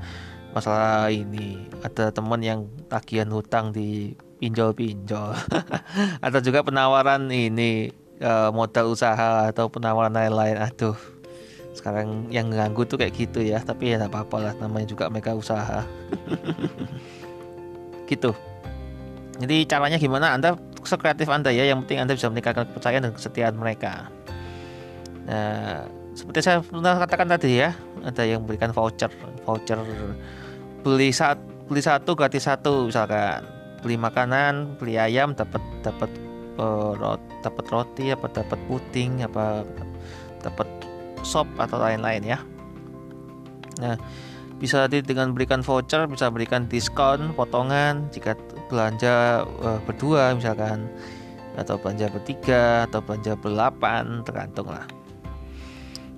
masalah ini. Ada teman yang tagihan hutang di pinjol-pinjol. Atau juga penawaran ini eh, modal usaha atau penawaran lain-lain. Aduh sekarang yang ganggu tuh kayak gitu ya. Tapi ya apa-apa lah namanya juga mereka usaha. Gitu. Jadi caranya gimana? Anda sekreatif Anda ya, yang penting Anda bisa meningkatkan kepercayaan dan kesetiaan mereka. Nah, seperti saya pernah katakan tadi ya, ada yang memberikan voucher, voucher. Beli saat beli satu gratis satu misalkan. Beli makanan beli ayam dapat dapat uh, rot, dapat roti apa dapat puting apa dapat sop atau lain-lain ya. Nah bisa dengan berikan voucher bisa berikan diskon potongan jika belanja uh, berdua misalkan. Atau belanja bertiga atau belanja berdelapan tergantung lah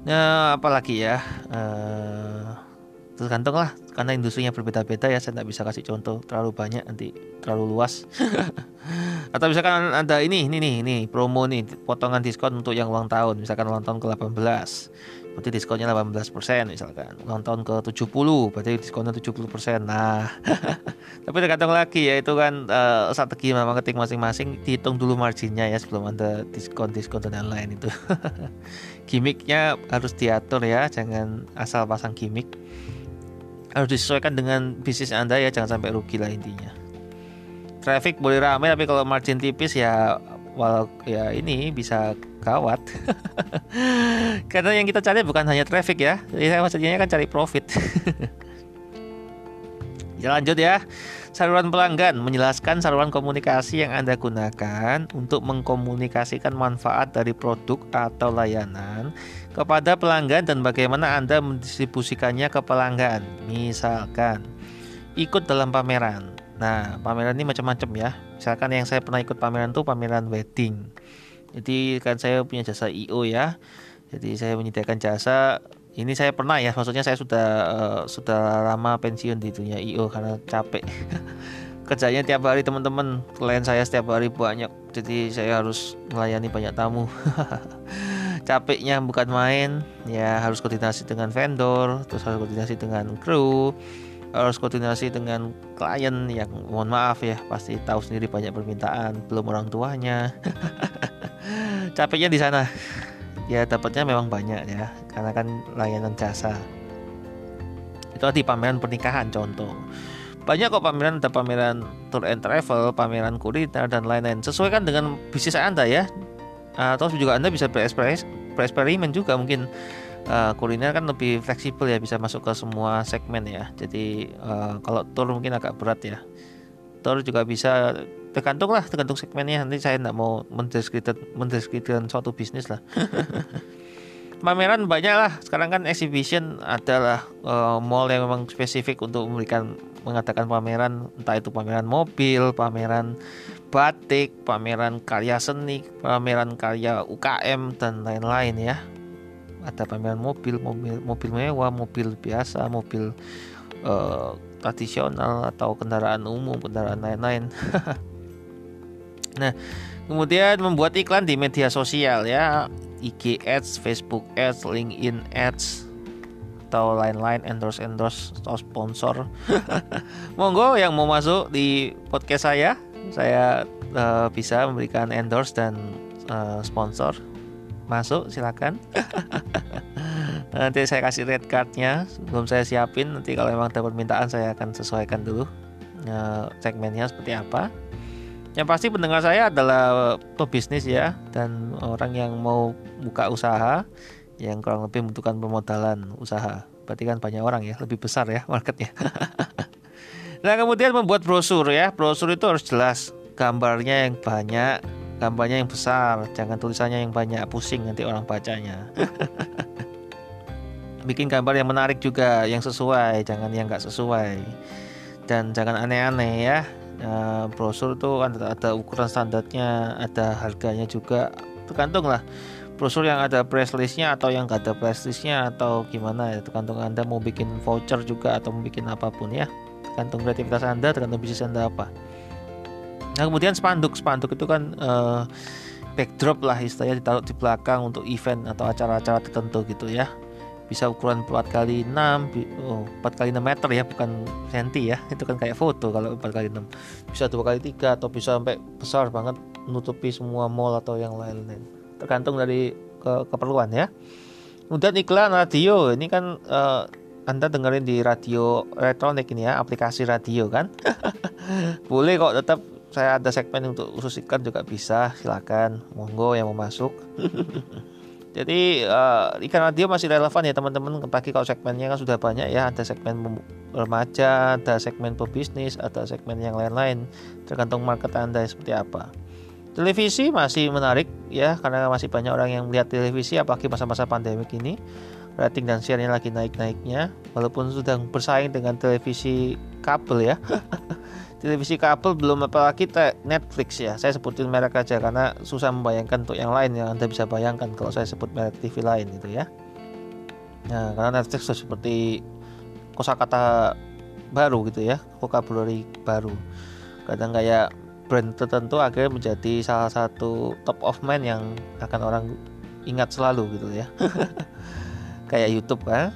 nah apalagi ya uh, tergantung lah karena industrinya berbeda-beda ya saya tidak bisa kasih contoh terlalu banyak nanti terlalu luas. Atau misalkan ada ini ini nih ini promo nih potongan diskon untuk yang ulang tahun misalkan ulang tahun ke 18 berarti diskonnya 18% misalkan. Ulang tahun ke 70 berarti diskonnya 70% nah tapi tergantung lagi ya itu kan uh, strategi marketing masing-masing. Dihitung dulu marginnya ya sebelum ada diskon-diskon dan lain-lain itu. Gimmicknya harus diatur ya jangan asal pasang gimmick. Harus disesuaikan dengan bisnis anda ya jangan sampai rugi lah intinya. Traffic boleh ramai tapi kalau margin tipis ya walau ya ini bisa gawat karena yang kita cari bukan hanya traffic ya jadi maksudnya kan cari profit. Ya lanjut ya. Saluran pelanggan menjelaskan saluran komunikasi yang anda gunakan untuk mengkomunikasikan manfaat dari produk atau layanan kepada pelanggan dan bagaimana anda mendistribusikannya ke pelanggan. Misalkan ikut dalam pameran. Nah, pameran ini macam-macam ya. Misalkan yang saya pernah ikut pameran tuh pameran wedding. Jadi kan saya punya jasa IO ya. Jadi saya menyediakan jasa. Ini saya pernah ya, maksudnya saya sudah uh, sudah lama pensiun di dunia IO karena capek. Kerjanya tiap hari teman-teman, klien saya setiap hari banyak. Jadi saya harus melayani banyak tamu. Capeknya bukan main, ya harus koordinasi dengan vendor, terus harus koordinasi dengan kru, harus koordinasi dengan klien yang mohon maaf ya pasti tahu sendiri banyak permintaan belum orang tuanya. Capeknya di sana. Ya dapatnya memang banyak ya karena kan layanan jasa. Itu di pameran pernikahan contoh. Banyak kok pameran ada pameran tour and travel pameran kuliner dan lain-lain. Sesuaikan dengan bisnis anda ya. Atau juga anda bisa bereksperimen juga mungkin uh, kuliner kan lebih fleksibel ya bisa masuk ke semua segmen ya. Jadi uh, kalau tour mungkin agak berat ya. Tour juga bisa tergantung lah tergantung segmennya. Nanti saya tidak mau mendeskripsikan mendeskripsikan suatu bisnis lah. Pameran banyak lah. Sekarang kan exhibition adalah uh, mall yang memang spesifik untuk memberikan mengadakan pameran. Entah itu pameran mobil pameran batik pameran karya seni pameran karya UKM dan lain-lain ya ada pameran mobil mobil mobil mewah mobil biasa mobil uh, tradisional atau kendaraan umum kendaraan lain-lain Nah, kemudian membuat iklan di media sosial ya, IG Ads, Facebook Ads, LinkedIn Ads atau lain-lain endorse endorse atau sponsor. Monggo yang mau masuk di podcast saya, saya uh, bisa memberikan endorse dan uh, sponsor. Masuk silakan. nanti saya kasih red cardnya belum saya siapin nanti kalau memang ada permintaan saya akan sesuaikan dulu uh, segmennya seperti apa yang pasti pendengar saya adalah pebisnis ya dan orang yang mau buka usaha yang kurang lebih membutuhkan pemodalan usaha. Berarti kan banyak orang ya, lebih besar ya marketnya. nah kemudian membuat brosur ya, brosur itu harus jelas, gambarnya yang banyak, gambarnya yang besar, jangan tulisannya yang banyak, pusing nanti orang bacanya. Bikin gambar yang menarik juga, yang sesuai, jangan yang nggak sesuai, dan jangan aneh-aneh ya uh, brosur tuh ada, ada ukuran standarnya ada harganya juga. Tergantung lah brosur yang ada press listnya atau yang gak ada press listnya atau gimana ya. Tergantung anda mau bikin voucher juga atau mau bikin apa pun ya. Tergantung kreativitas anda tergantung bisnis anda apa nah kemudian spanduk. Spanduk itu kan uh, backdrop lah istilahnya ditaruh di belakang untuk event atau acara-acara tertentu gitu ya. Bisa ukuran 4 kali 6 oh, 4 kali 6 meter ya bukan senti ya. Itu kan kayak foto kalau 4 kali 6 bisa dua kali tiga atau bisa sampai besar banget menutupi semua mall atau yang lain-lain. Tergantung dari ke keperluan ya. Kemudian iklan radio. Ini kan uh, anda dengerin di radio elektronik ini ya aplikasi radio kan. Boleh kok tetap saya ada segmen untuk khusus iklan juga bisa silakan monggo yang mau masuk Jadi uh, ikan radio masih relevan ya teman-teman. Apalagi kalau segmennya kan sudah banyak ya. Ada segmen remaja, ada segmen pebisnis, ada segmen yang lain-lain. Tergantung market anda seperti apa. Televisi masih menarik ya karena masih banyak orang yang melihat televisi apalagi masa-masa pandemik ini. Rating dan share-nya lagi naik-naiknya walaupun sudah bersaing dengan televisi kabel ya. televisi kabel belum apalagi Netflix ya. Saya sebutin merek aja karena susah membayangkan untuk yang lain yang anda bisa bayangkan kalau saya sebut merek TV lain gitu ya. Nah karena Netflix sudah seperti kosakata baru gitu ya vocabulary baru. Kadang kayak brand tertentu akhirnya menjadi salah satu top of mind yang akan orang ingat selalu gitu ya. Kayak YouTube kan.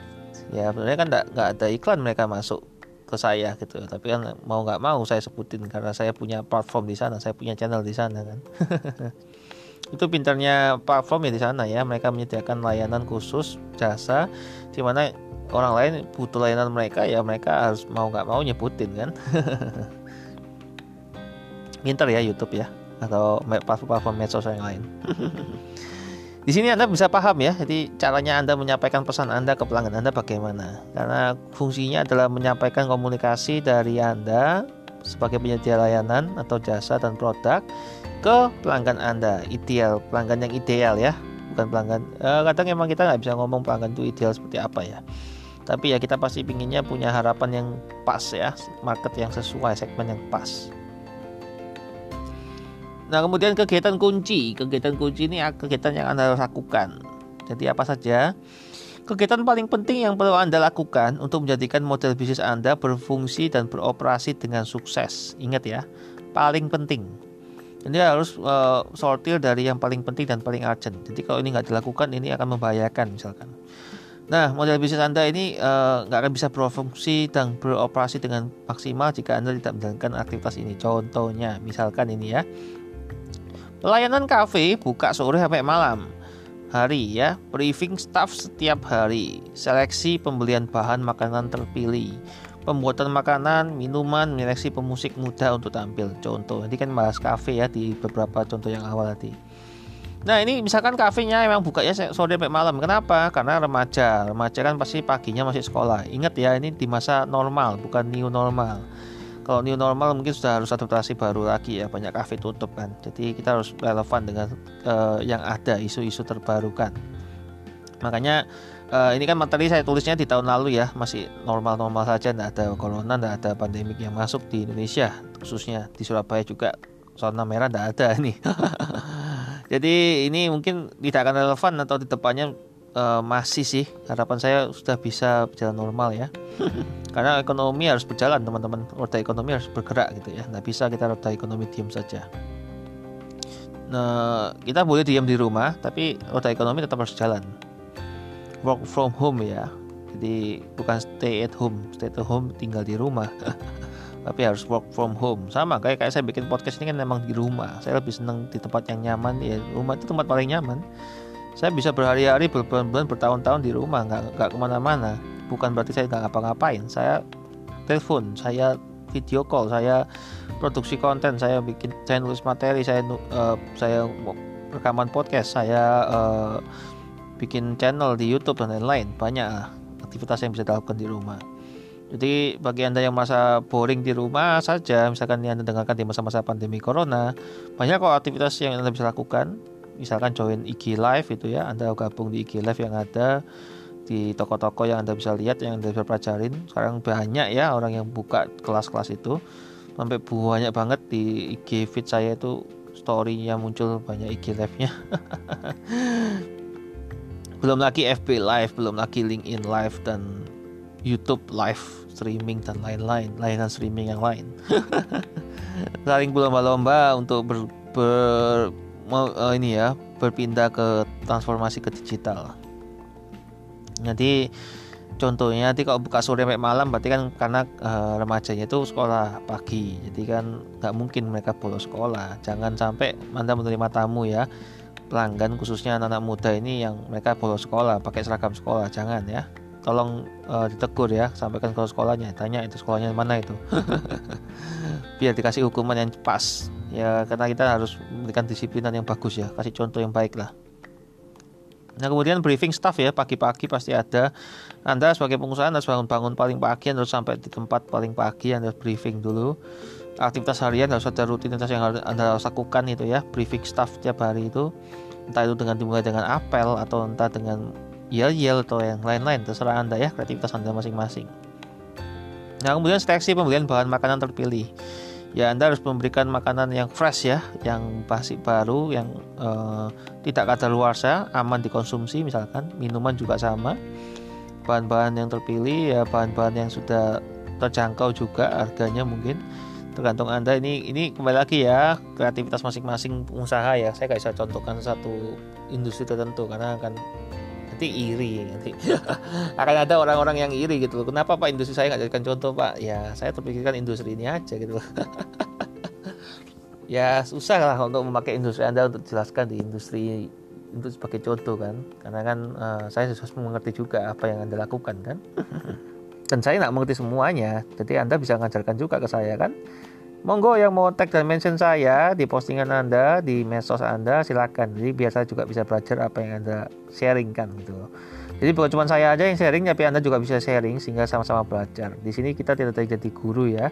Ya sebenarnya kan nggak ada iklan mereka masuk ke saya gitu. Tapi kan mau nggak mau saya sebutin karena saya punya platform di sana saya punya channel di sana kan. Itu pinternya platform ya di sana ya. Mereka menyediakan layanan khusus jasa di mana orang lain butuh layanan mereka ya mereka harus mau nggak mau nyebutin kan. Pinter ya YouTube ya atau platform-platform medsos yang lain Di sini Anda bisa paham ya, jadi caranya Anda menyampaikan pesan Anda ke pelanggan Anda bagaimana. Karena fungsinya adalah menyampaikan komunikasi dari Anda sebagai penyedia layanan atau jasa dan produk ke pelanggan Anda. Ideal, pelanggan yang ideal ya, bukan pelanggan. Eh, kadang emang kita nggak bisa ngomong pelanggan itu ideal seperti apa ya. Tapi ya kita pasti pinginnya punya harapan yang pas ya, market yang sesuai, segmen yang pas. Nah, kemudian kegiatan kunci. Kegiatan kunci ini kegiatan yang Anda lakukan. Jadi apa saja? Kegiatan paling penting yang perlu Anda lakukan untuk menjadikan model bisnis Anda berfungsi dan beroperasi dengan sukses. Ingat ya, paling penting. Ini harus uh, sortir dari yang paling penting dan paling urgent. Jadi kalau ini nggak dilakukan, ini akan membahayakan misalkan. Nah, model bisnis Anda ini uh, nggak akan bisa berfungsi dan beroperasi dengan maksimal jika Anda tidak menjalankan aktivitas ini. Contohnya, misalkan ini ya, Pelayanan kafe buka sore sampai malam. Hari ya, briefing staff setiap hari, seleksi pembelian bahan makanan terpilih, pembuatan makanan, minuman, menyeleksi pemusik muda untuk tampil. Contoh, nanti kan bahas kafe ya di beberapa contoh yang awal tadi. Nah ini misalkan kafenya emang bukanya sore sampai malam. Kenapa? Karena remaja. Remaja kan pasti paginya masih sekolah. Ingat ya ini di masa normal, bukan new normal. Kalau new normal mungkin sudah harus adaptasi baru lagi ya banyak kafe tutup kan. Jadi kita harus relevan dengan uh, yang ada isu-isu terbarukan. Makanya uh, ini kan materi saya tulisnya di tahun lalu ya masih normal-normal saja tidak ada corona tidak ada pandemik yang masuk di Indonesia khususnya di Surabaya juga zona merah tidak ada nih jadi ini mungkin tidak akan relevan atau di depannya uh, masih sih. Harapan saya sudah bisa berjalan normal ya. Karena ekonomi harus berjalan teman-teman. Roda ekonomi harus bergerak gitu ya. Nggak bisa kita roda ekonomi diam saja. Nah kita boleh diam di rumah tapi roda ekonomi tetap harus jalan. Work from home ya. Jadi bukan stay at home. Stay at home tinggal di rumah. Tapi harus work from home. Sama kayak kayak saya bikin podcast ini kan memang di rumah. Saya lebih senang di tempat yang nyaman. Ya rumah itu tempat paling nyaman saya bisa berhari-hari berbulan-bulan bertahun-tahun di rumah nggak nggak ke mana-mana. Bukan berarti saya nggak ngapa-ngapain. Saya telepon saya video call saya produksi konten saya bikin saya nulis materi saya uh, saya rekaman podcast saya uh, bikin channel di YouTube dan lain-lain. Banyak aktivitas yang bisa dilakukan di rumah. Jadi bagi anda yang merasa boring di rumah saja misalkan yang anda dengarkan di masa-masa pandemi corona banyak kok aktivitas yang anda bisa lakukan misalkan join IG live itu ya anda gabung di IG live yang ada di toko-toko yang anda bisa lihat yang anda bisa pelajarin. Sekarang banyak ya orang yang buka kelas-kelas itu. Sampai banyak banget di IG feed saya itu story-nya muncul banyak IG live-nya. Belum lagi FB Live, belum lagi LinkedIn Live dan YouTube Live streaming dan lain-lain, layanan streaming yang lain. Saling berlomba-lomba untuk ber, ber uh, ini ya berpindah ke transformasi ke digital. Nanti contohnya nanti kalau buka sore sampai malam berarti kan karena uh, remajanya itu sekolah pagi. Jadi kan nggak mungkin mereka bolos sekolah. Jangan sampai anda menerima tamu ya pelanggan khususnya anak-anak muda ini yang mereka bolos sekolah pakai seragam sekolah. Jangan ya. Tolong uh, ditegur ya sampaikan ke sekolahnya. Tanya itu sekolahnya mana itu. Biar dikasih hukuman yang pas ya karena kita harus memberikan disiplinan yang bagus ya. Kasih contoh yang baik lah. Nah kemudian briefing staff ya. Pagi-pagi pasti ada. Anda sebagai pengusaha harus bangun-bangun paling pagi, harus sampai di tempat paling pagi, Anda briefing dulu. Aktivitas harian harus ada rutinitas yang harus Anda harus lakukan itu ya. Briefing staff tiap hari itu. Entah itu dengan dimulai dengan apel atau entah dengan yel-yel atau yang lain-lain. Terserah anda ya kreativitas anda masing-masing. Nah kemudian seleksi pembelian bahan makanan terpilih ya anda harus memberikan makanan yang fresh ya yang pasti baru yang uh, tidak kadaluarsa aman dikonsumsi misalkan. Minuman juga sama. Bahan-bahan yang terpilih ya bahan-bahan yang sudah terjangkau juga harganya mungkin. Tergantung anda. Ini ini kembali lagi ya kreativitas masing-masing pengusaha ya. Saya nggak bisa contohkan satu industri tertentu karena akan nanti iri nanti. Akan ada orang-orang yang iri gitu kenapa pak industri saya nggak jadikan contoh pak? Ya saya terpikirkan industri ini aja gitu ya susah lah untuk memakai industri anda untuk jelaskan di industri itu sebagai contoh kan. Karena kan uh, saya harus mengerti juga apa yang anda lakukan kan. Dan saya nggak mengerti semuanya. Jadi anda bisa mengajarkan juga ke saya kan monggo yang mau tag dan mention saya di postingan anda di medsos anda silakan. Jadi biar saya juga bisa belajar apa yang anda sharingkan gitu. Jadi bukan cuma saya aja yang sharing tapi anda juga bisa sharing sehingga sama-sama belajar. Di sini kita tidak jadi guru ya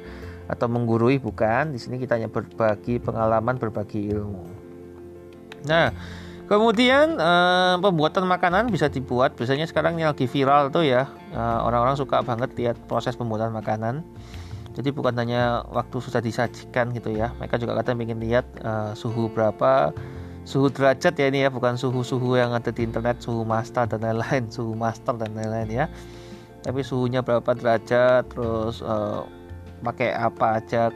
atau menggurui bukan. Di sini kita hanya berbagi pengalaman berbagi ilmu. Nah Kemudian uh, pembuatan makanan bisa dibuat. Biasanya sekarang yang lagi viral tuh ya. Orang orang-orang suka banget lihat proses pembuatan makanan. Jadi bukan hanya waktu sudah disajikan gitu ya. Mereka juga kadang ingin lihat uh, suhu berapa, suhu derajat ya ini ya, bukan suhu-suhu yang ada di internet, suhu master dan lain-lain, suhu master dan lain-lain ya. Tapi suhunya berapa derajat, terus uh, pakai apa aja,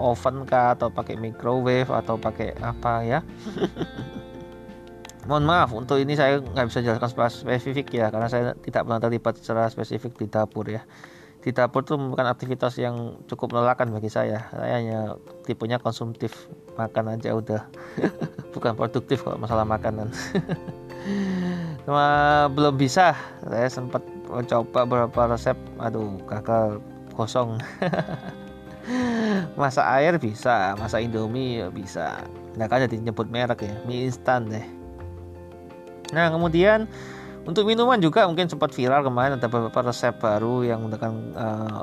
oven kah atau pakai microwave atau pakai apa ya. mohon maaf untuk ini saya nggak bisa jelaskan spesifik ya karena saya tidak pernah terlibat secara spesifik di dapur ya di dapur itu bukan aktivitas yang cukup melelahkan bagi saya. Saya hanya tipenya konsumtif. Makan aja udah. Bukan produktif kalau masalah makanan. Cuma belum bisa. Saya sempat mencoba beberapa resep. Aduh gagal kosong. Masak air bisa masak indomie ya bisa. Nggak kan jadi nyebut merek ya. Mie instan deh. Nah kemudian untuk minuman juga mungkin sempat viral kemarin ada beberapa resep baru yang menggunakan uh,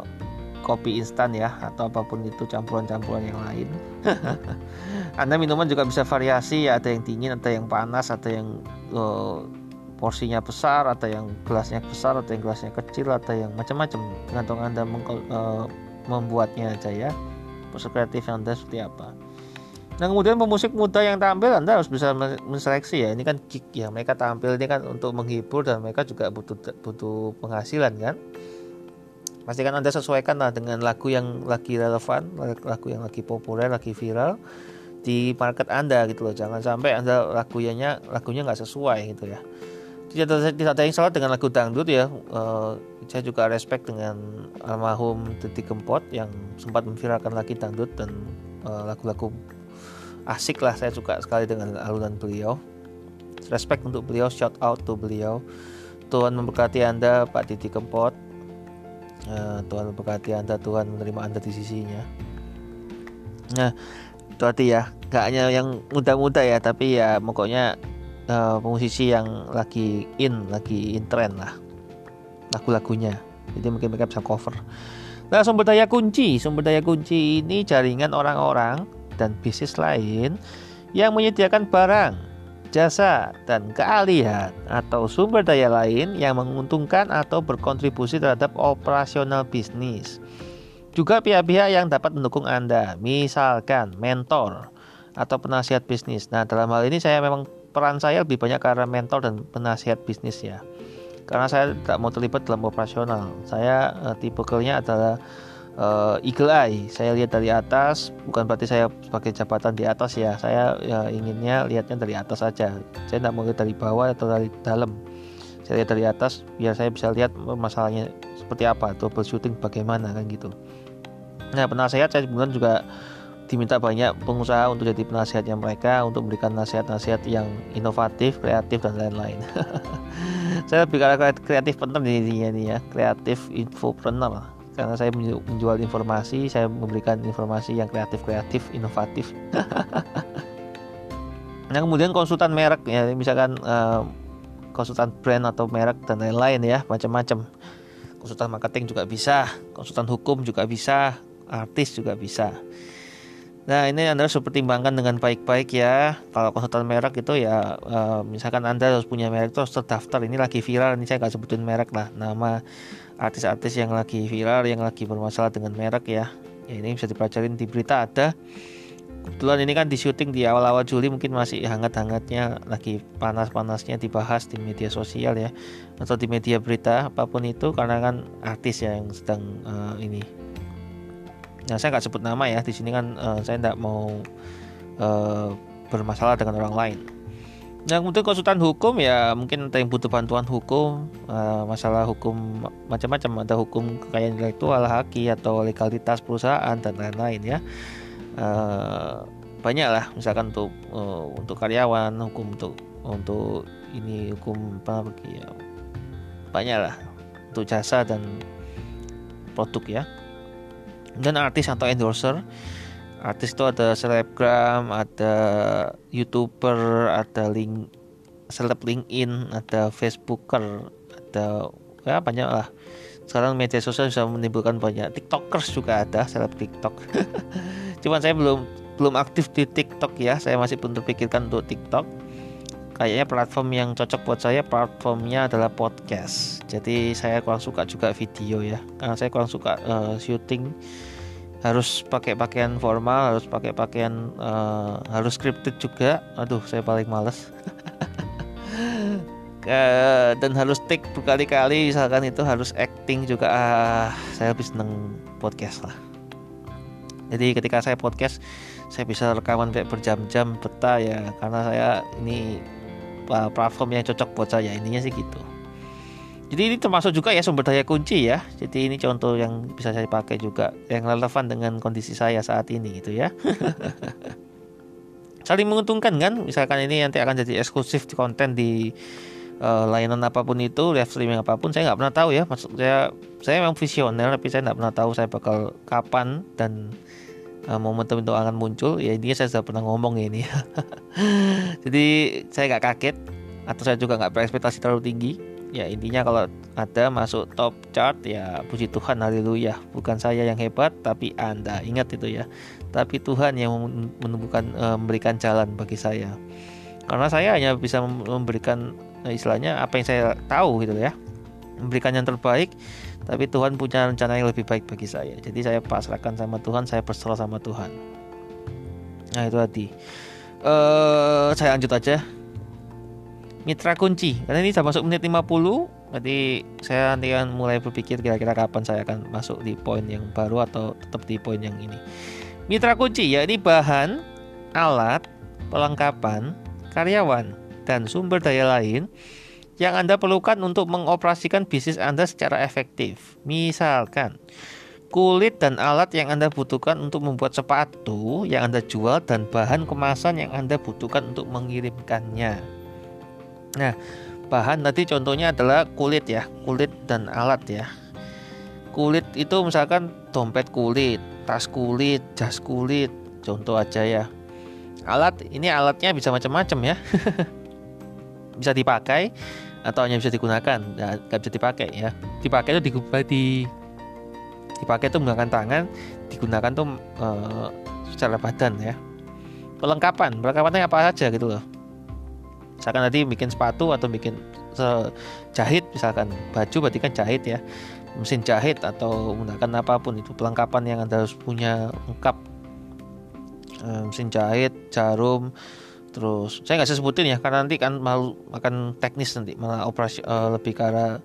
kopi instan ya atau apa pun itu campuran-campuran yang lain. Anda minuman juga bisa variasi ya, ada yang dingin, ada yang panas, ada yang uh, porsinya besar, ada yang gelasnya besar, ada yang gelasnya kecil, ada yang macam-macam. Tergantung Anda uh, membuatnya aja ya. Proses kreatif Anda seperti apa. Nah kemudian pemusik muda yang tampil Anda harus bisa menseleksi ya. Ini kan gig ya. Mereka tampil ini kan untuk menghibur dan mereka juga butuh butuh penghasilan kan. Pastikan Anda sesuaikan lah dengan lagu yang lagi relevan, lagu yang lagi populer, lagi viral di market Anda gitu loh. Jangan sampai Anda lagunya lagunya nggak sesuai gitu ya. Tidak tidak ada yang salah dengan lagu dangdut ya. Uh, saya juga respect dengan almarhum Titi Kempot yang sempat memviralkan lagi dangdut dan eh, lagu-lagu uh, asik lah saya suka sekali dengan alunan beliau. Respect untuk beliau shout out to beliau. Tuhan memberkati anda Pak Titi Kempot. Uh, Tuhan memberkati anda Tuhan menerima anda di sisinya. Nah itu hati ya gak hanya yang muda-muda ya tapi ya pokoknya uh, musisi yang lagi in lagi in trend lah lagu-lagunya. Jadi mungkin mereka bisa cover. Nah, sumber daya kunci, sumber daya kunci ini jaringan orang-orang dan bisnis lain yang menyediakan barang, jasa, dan keahlian atau sumber daya lain yang menguntungkan atau berkontribusi terhadap operasional bisnis. Juga pihak-pihak yang dapat mendukung Anda, misalkan mentor atau penasihat bisnis. Nah, dalam hal ini saya memang peran saya lebih banyak karena mentor dan penasihat bisnis ya. Karena saya tidak mau terlibat dalam operasional. Saya uh, tipe kerjanya adalah uh, eagle eye. Saya lihat dari atas, bukan berarti saya sebagai jabatan di atas ya. Saya ya, inginnya lihatnya dari atas saja. Saya tidak mau lihat dari bawah atau dari dalam. Saya lihat dari atas biar saya bisa lihat masalahnya seperti apa, troubleshooting bagaimana kan gitu. Nah, penasehat saya kemudian juga diminta banyak pengusaha untuk jadi penasehatnya mereka untuk memberikan nasihat-nasihat yang inovatif, kreatif dan lain-lain. saya lebih kreatif partner ini ya, kreatif infopreneur karena saya menjual informasi, saya memberikan informasi yang kreatif-kreatif, inovatif. nah kemudian konsultan merek ya, misalkan uh, konsultan brand atau merek dan lain-lain ya, macam-macam. Konsultan marketing juga bisa, konsultan hukum juga bisa, artis juga bisa. Nah ini Anda harus pertimbangkan dengan baik-baik ya. Kalau konsultan merek itu ya, uh, misalkan Anda harus punya merek itu harus terdaftar. Ini lagi viral, ini saya nggak sebutin merek lah. Nama artis-artis yang lagi viral yang lagi bermasalah dengan merek ya, ya ini bisa dipelajarin di berita ada kebetulan ini kan di syuting di awal-awal Juli mungkin masih hangat-hangatnya lagi panas-panasnya dibahas di media sosial ya atau di media berita apa pun itu karena kan artis ya yang sedang uh, ini nah saya nggak sebut nama ya di sini kan uh, saya tidak mau uh, bermasalah dengan orang lain Nah, kemudian konsultan hukum ya mungkin ada yang butuh bantuan hukum, uh, masalah hukum macam-macam, ada hukum kekayaan intelektual, haki atau legalitas perusahaan dan lain-lain ya. Uh, banyak lah, misalkan untuk uh, untuk karyawan, hukum untuk untuk ini hukum apa ya. Banyak lah untuk jasa dan produk ya. Dan artis atau endorser. Artis itu ada selebgram ada youtuber ada link seleb LinkedIn ada Facebooker ada ya banyak lah. Sekarang media sosial bisa menimbulkan banyak tiktokers juga ada seleb tiktok. Cuman saya belum belum aktif di tiktok ya. Saya masih belum terpikirkan untuk tiktok. Kayaknya platform yang cocok buat saya platformnya adalah podcast. Jadi saya kurang suka juga video ya. Karena saya kurang suka uh, syuting harus pakai pakaian formal harus pakai pakaian uh, harus scripted juga. Aduh saya paling males. Dan harus take berkali-kali misalkan itu harus acting juga. Ah, saya lebih seneng podcast lah. Jadi ketika saya podcast saya bisa rekaman kayak berjam-jam betah ya. Karena saya ini platform yang cocok buat saya. Intinya sih gitu jadi ini termasuk juga ya sumber daya kunci ya. Jadi ini contoh yang bisa saya pakai juga yang relevan dengan kondisi saya saat ini gitu ya. Saling menguntungkan kan? Misalkan ini nanti akan jadi eksklusif konten di uh, layanan apa pun itu, live streaming apa pun, saya nggak pernah tahu ya. Maksud saya saya memang visioner tapi saya tidak pernah tahu saya bakal kapan dan uh, momentum itu akan muncul ya ini saya sudah pernah ngomong ya ini jadi saya nggak kaget atau saya juga nggak berekspektasi terlalu tinggi ya intinya kalau ada masuk top chart ya puji Tuhan haleluya. Bukan saya yang hebat tapi anda ingat itu ya. Tapi Tuhan yang menemukan uh, memberikan jalan bagi saya. Karena saya hanya bisa memberikan uh, istilahnya apa yang saya tahu gitu ya. Memberikan yang terbaik tapi Tuhan punya rencana yang lebih baik bagi saya. Jadi saya pasrahkan sama Tuhan saya berserah sama Tuhan. Nah itu tadi. Uh, saya lanjut aja mitra kunci karena ini sudah masuk menit 50 berarti saya nanti akan mulai berpikir kira-kira kapan saya akan masuk di poin yang baru atau tetap di poin yang ini mitra kunci ya ini bahan alat pelengkapan karyawan dan sumber daya lain yang Anda perlukan untuk mengoperasikan bisnis Anda secara efektif. Misalkan, kulit dan alat yang Anda butuhkan untuk membuat sepatu yang Anda jual dan bahan kemasan yang Anda butuhkan untuk mengirimkannya. Nah, bahan tadi contohnya adalah kulit ya, kulit dan alat ya. Kulit itu misalkan dompet kulit, tas kulit, jas kulit, contoh aja ya. Alat ini alatnya bisa macam-macam ya. bisa dipakai atau hanya bisa digunakan nggak bisa dipakai ya dipakai itu di, di dipakai itu menggunakan tangan digunakan tuh e, secara badan ya perlengkapan perlengkapannya apa saja gitu loh misalkan tadi bikin sepatu atau bikin jahit misalkan baju berarti kan jahit ya. Mesin jahit atau menggunakan apa pun itu perlengkapan yang anda harus punya lengkap. E, mesin jahit jarum terus saya nggak sebutin ya karena nanti kan mau akan teknis nanti malah operasi uh, lebih ke arah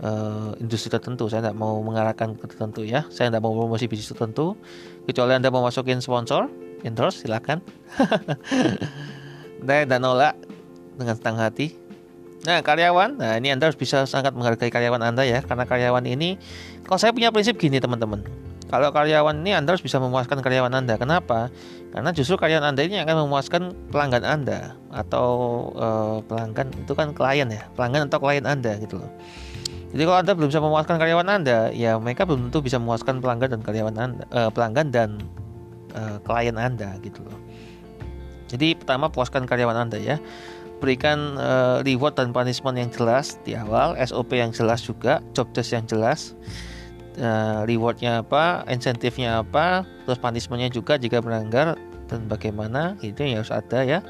uh, industri tertentu. Saya tidak mau mengarahkan tertentu ya. Saya tidak mau promosi bisnis tertentu kecuali anda mau masukin sponsor endorse silakan. Saya tidak nolak dengan senang hati nah karyawan nah ini anda harus bisa sangat menghargai karyawan anda ya karena karyawan ini kalau saya punya prinsip gini teman-teman kalau karyawan ini Anda harus bisa memuaskan karyawan Anda. Kenapa? Karena justru karyawan Anda ini akan memuaskan pelanggan Anda atau uh, pelanggan itu kan klien ya, pelanggan atau klien Anda gitu loh. Jadi kalau Anda belum bisa memuaskan karyawan Anda, ya mereka belum tentu bisa memuaskan pelanggan dan karyawan Anda, uh, pelanggan dan uh, klien Anda gitu loh. Jadi pertama puaskan karyawan Anda ya. Berikan uh, reward dan punishment yang jelas di awal, SOP yang jelas juga, job desk yang jelas uh, rewardnya apa, insentifnya apa, terus punishmentnya juga jika melanggar dan bagaimana itu yang harus ada ya.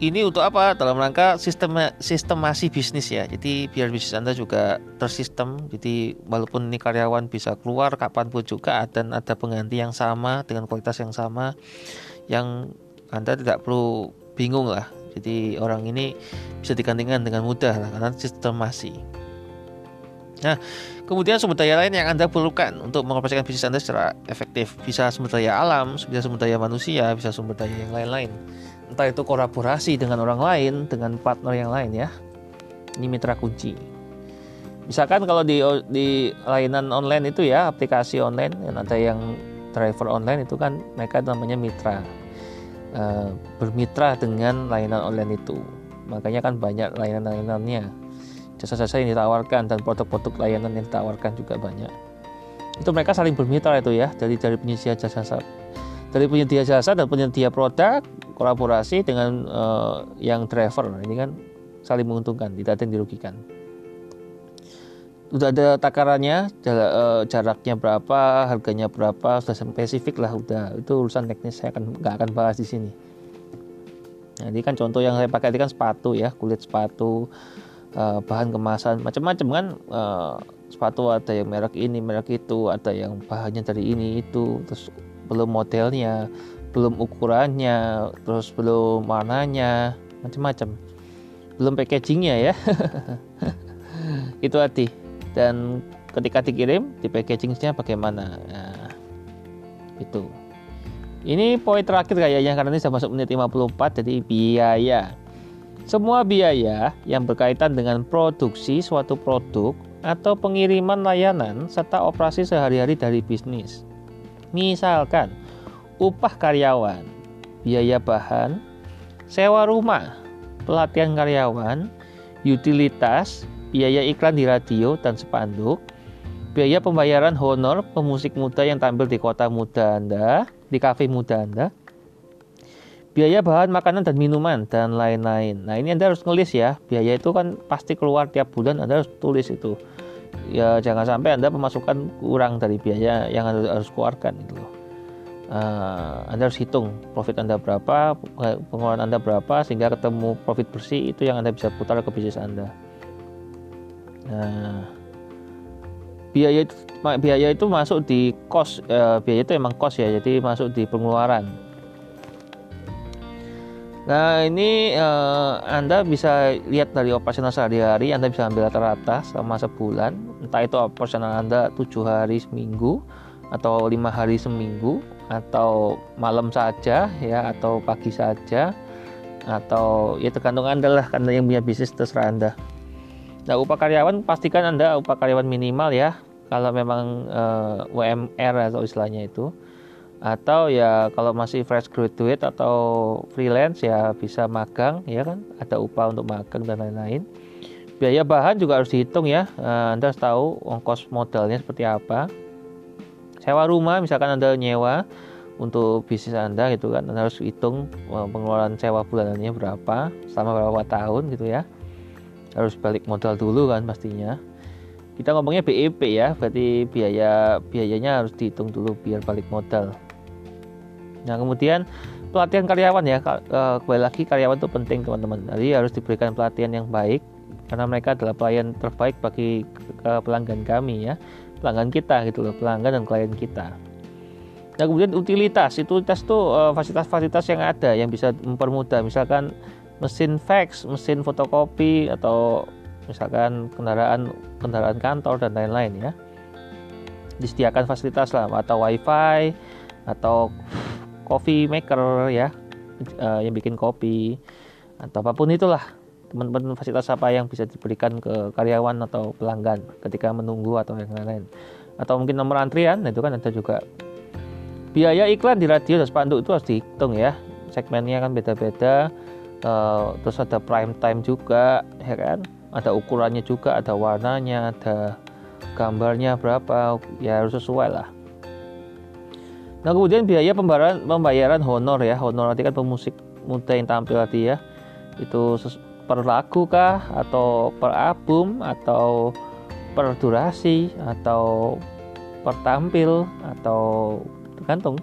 Ini untuk apa? Dalam rangka sistem sistemasi bisnis ya. Jadi biar bisnis Anda juga tersistem. Jadi walaupun ini karyawan bisa keluar kapan pun juga dan ada pengganti yang sama dengan kualitas yang sama, yang Anda tidak perlu bingung lah. Jadi orang ini bisa digantikan dengan mudah karena sistemasi. Nah, kemudian sumber daya lain yang Anda perlukan untuk mengoperasikan bisnis Anda secara efektif. Bisa sumber daya alam, bisa sumber daya manusia, bisa sumber daya yang lain-lain. Entah itu kolaborasi dengan orang lain, dengan partner yang lain ya. Ini mitra kunci. Misalkan kalau di di layanan online itu ya, aplikasi online dan ada yang driver online itu kan mereka namanya mitra. E, bermitra dengan layanan online itu. Makanya kan banyak layanan-layanannya. Jasa-jasa yang ditawarkan dan produk-produk layanan yang ditawarkan juga banyak. Itu mereka saling bermitra itu ya dari dari penyedia jasa dari penyedia jasa dan penyedia produk kolaborasi dengan uh, yang driver. Ini kan saling menguntungkan tidak ada yang dirugikan udah ada takarannya eh, jaraknya berapa harganya berapa sudah spesifik lah udah. Itu urusan teknis saya akan nggak akan bahas di sini. Nah, ini kan contoh yang saya pakai ini kan sepatu ya kulit sepatu uh, bahan kemasan macam-macam kan uh, sepatu ada yang merek ini merek itu ada yang bahannya dari ini itu terus belum modelnya belum ukurannya terus belum warnanya macam-macam. Belum packagingnya ya. Itu hati dan ketika dikirim di packagingnya bagaimana? Nah, itu. Ini poin terakhir kayaknya karena ini sudah masuk menit 54 jadi biaya. Semua biaya yang berkaitan dengan produksi suatu produk atau pengiriman layanan serta operasi sehari-hari dari bisnis. Misalkan, upah karyawan, biaya bahan, sewa rumah, pelatihan karyawan, utilitas, biaya iklan di radio dan spanduk, biaya pembayaran honor pemusik muda yang tampil di kota muda Anda, di kafe muda Anda, biaya bahan makanan dan minuman dan lain-lain. Nah ini Anda harus ngelis ya, biaya itu kan pasti keluar tiap bulan Anda harus tulis itu. Ya jangan sampai Anda pemasukan kurang dari biaya yang Anda harus keluarkan itu loh uh, Anda harus hitung profit Anda berapa, pengeluaran Anda berapa sehingga ketemu profit bersih itu yang Anda bisa putar ke bisnis Anda. Nah, biaya itu biaya itu masuk di cost uh, biaya itu emang cost ya, jadi masuk di pengeluaran. Nah ini uh, Anda bisa lihat dari operasional sehari-hari Anda bisa ambil rata-rata selama sebulan entah itu operasional Anda tujuh hari seminggu atau lima hari seminggu atau malam saja ya atau pagi saja atau ya tergantung anda lah karena yang punya bisnis terserah anda nah upah karyawan pastikan anda upah karyawan minimal ya. Kalau memang uh, eh, WMR atau istilahnya itu. Atau ya kalau masih fresh graduate atau freelance ya bisa magang ya kan? Ada upah untuk magang dan lain-lain. Biaya bahan juga harus dihitung ya. Uh, anda harus tahu ongkos modalnya seperti apa. Sewa rumah misalkan anda nyewa untuk bisnis anda gitu kan. Anda harus hitung eh, pengeluaran sewa bulanannya berapa selama berapa tahun gitu ya harus balik modal dulu kan pastinya. Kita ngomongnya BEP ya berarti biaya biayanya harus dihitung dulu biar balik modal. Nah kemudian pelatihan karyawan ya eh, kembali lagi karyawan itu penting teman-teman. Jadi harus diberikan pelatihan yang baik karena mereka adalah pelayan terbaik bagi pelanggan kami ya pelanggan kita gitu loh pelanggan dan klien kita. Nah kemudian utilitas. Utilitas itu uh, fasilitas-fasilitas yang ada yang bisa mempermudah. Misalkan mesin fax mesin fotokopi atau misalkan kendaraan kendaraan kantor dan lain-lain ya. Disediakan fasilitas lah atau wifi atau coffee maker ya. Uh, yang bikin kopi atau apa pun itulah. Teman-teman fasilitas apa yang bisa diberikan ke karyawan atau pelanggan ketika menunggu atau yang lain-lain. Atau mungkin nomor antrian nah itu kan ada juga. Biaya iklan di radio dan spanduk itu harus dihitung ya. Segmennya kan beda-beda uh, terus ada prime time juga ya kan? Ada ukurannya juga ada warnanya ada gambarnya berapa ya harus sesuai lah. Nah kemudian biaya pembayaran pembayaran honor ya. Honor nanti kan pemusik muda yang tampil tadi ya. Itu per lagu kah? Atau per album? Atau per durasi? Atau per tampil? Atau tergantung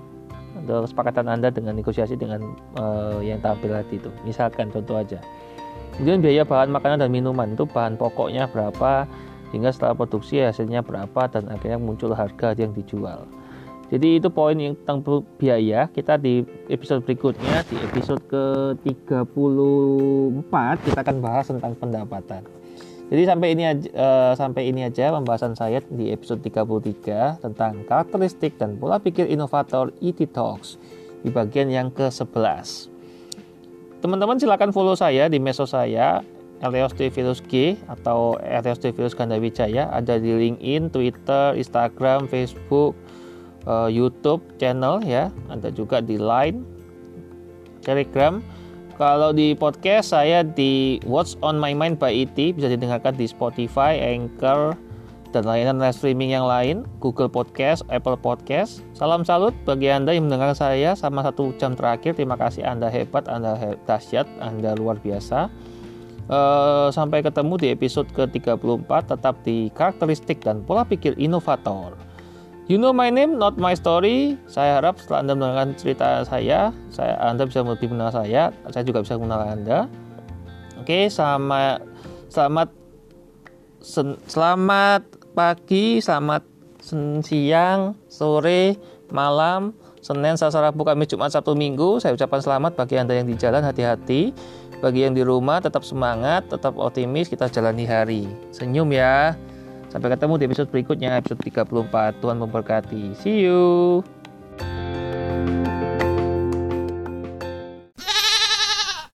kesepakatan Anda dengan negosiasi dengan uh, yang tampil tadi itu. Misalkan contoh aja. Kemudian biaya bahan makanan dan minuman itu bahan pokoknya berapa hingga setelah produksi hasilnya berapa dan akhirnya muncul harga yang dijual. Jadi itu poin yang tentang biaya. Kita di episode berikutnya di episode ke-34 kita akan bahas tentang pendapatan. Jadi sampai ini aja, uh, sampai ini aja pembahasan saya di episode 33 tentang karakteristik dan pola pikir inovator ET Talks di bagian yang ke-11. Teman-teman silakan follow saya di meso saya Eleos Virus G atau Eleos Virus Gandawijaya ada di LinkedIn, Twitter, Instagram, Facebook, uh, YouTube channel ya, ada juga di Line, Telegram. Kalau di podcast saya di What's on My Mind by ET bisa didengarkan di Spotify, Anchor, dan layanan live streaming yang lain, Google Podcast, Apple Podcast. Salam salut bagi Anda yang mendengar saya sama satu jam terakhir. Terima kasih Anda hebat, Anda dahsyat, Anda luar biasa. Uh, sampai ketemu di episode ke-34 tetap di karakteristik dan pola pikir inovator. You know my name, not my story. Saya harap setelah Anda mendengarkan cerita saya, saya Anda bisa lebih mengenal saya, saya juga bisa mengenal Anda. Oke, sama selamat sen, selamat pagi, selamat sen, siang, sore, malam, Senin, Selasa, Rabu, Kamis, Jumat, Sabtu, Minggu. Saya ucapkan selamat bagi Anda yang di jalan, hati-hati. Bagi yang di rumah, tetap semangat, tetap optimis, kita jalani hari. Senyum ya. Sampai ketemu di episode berikutnya, episode 34. Tuhan memberkati. See you.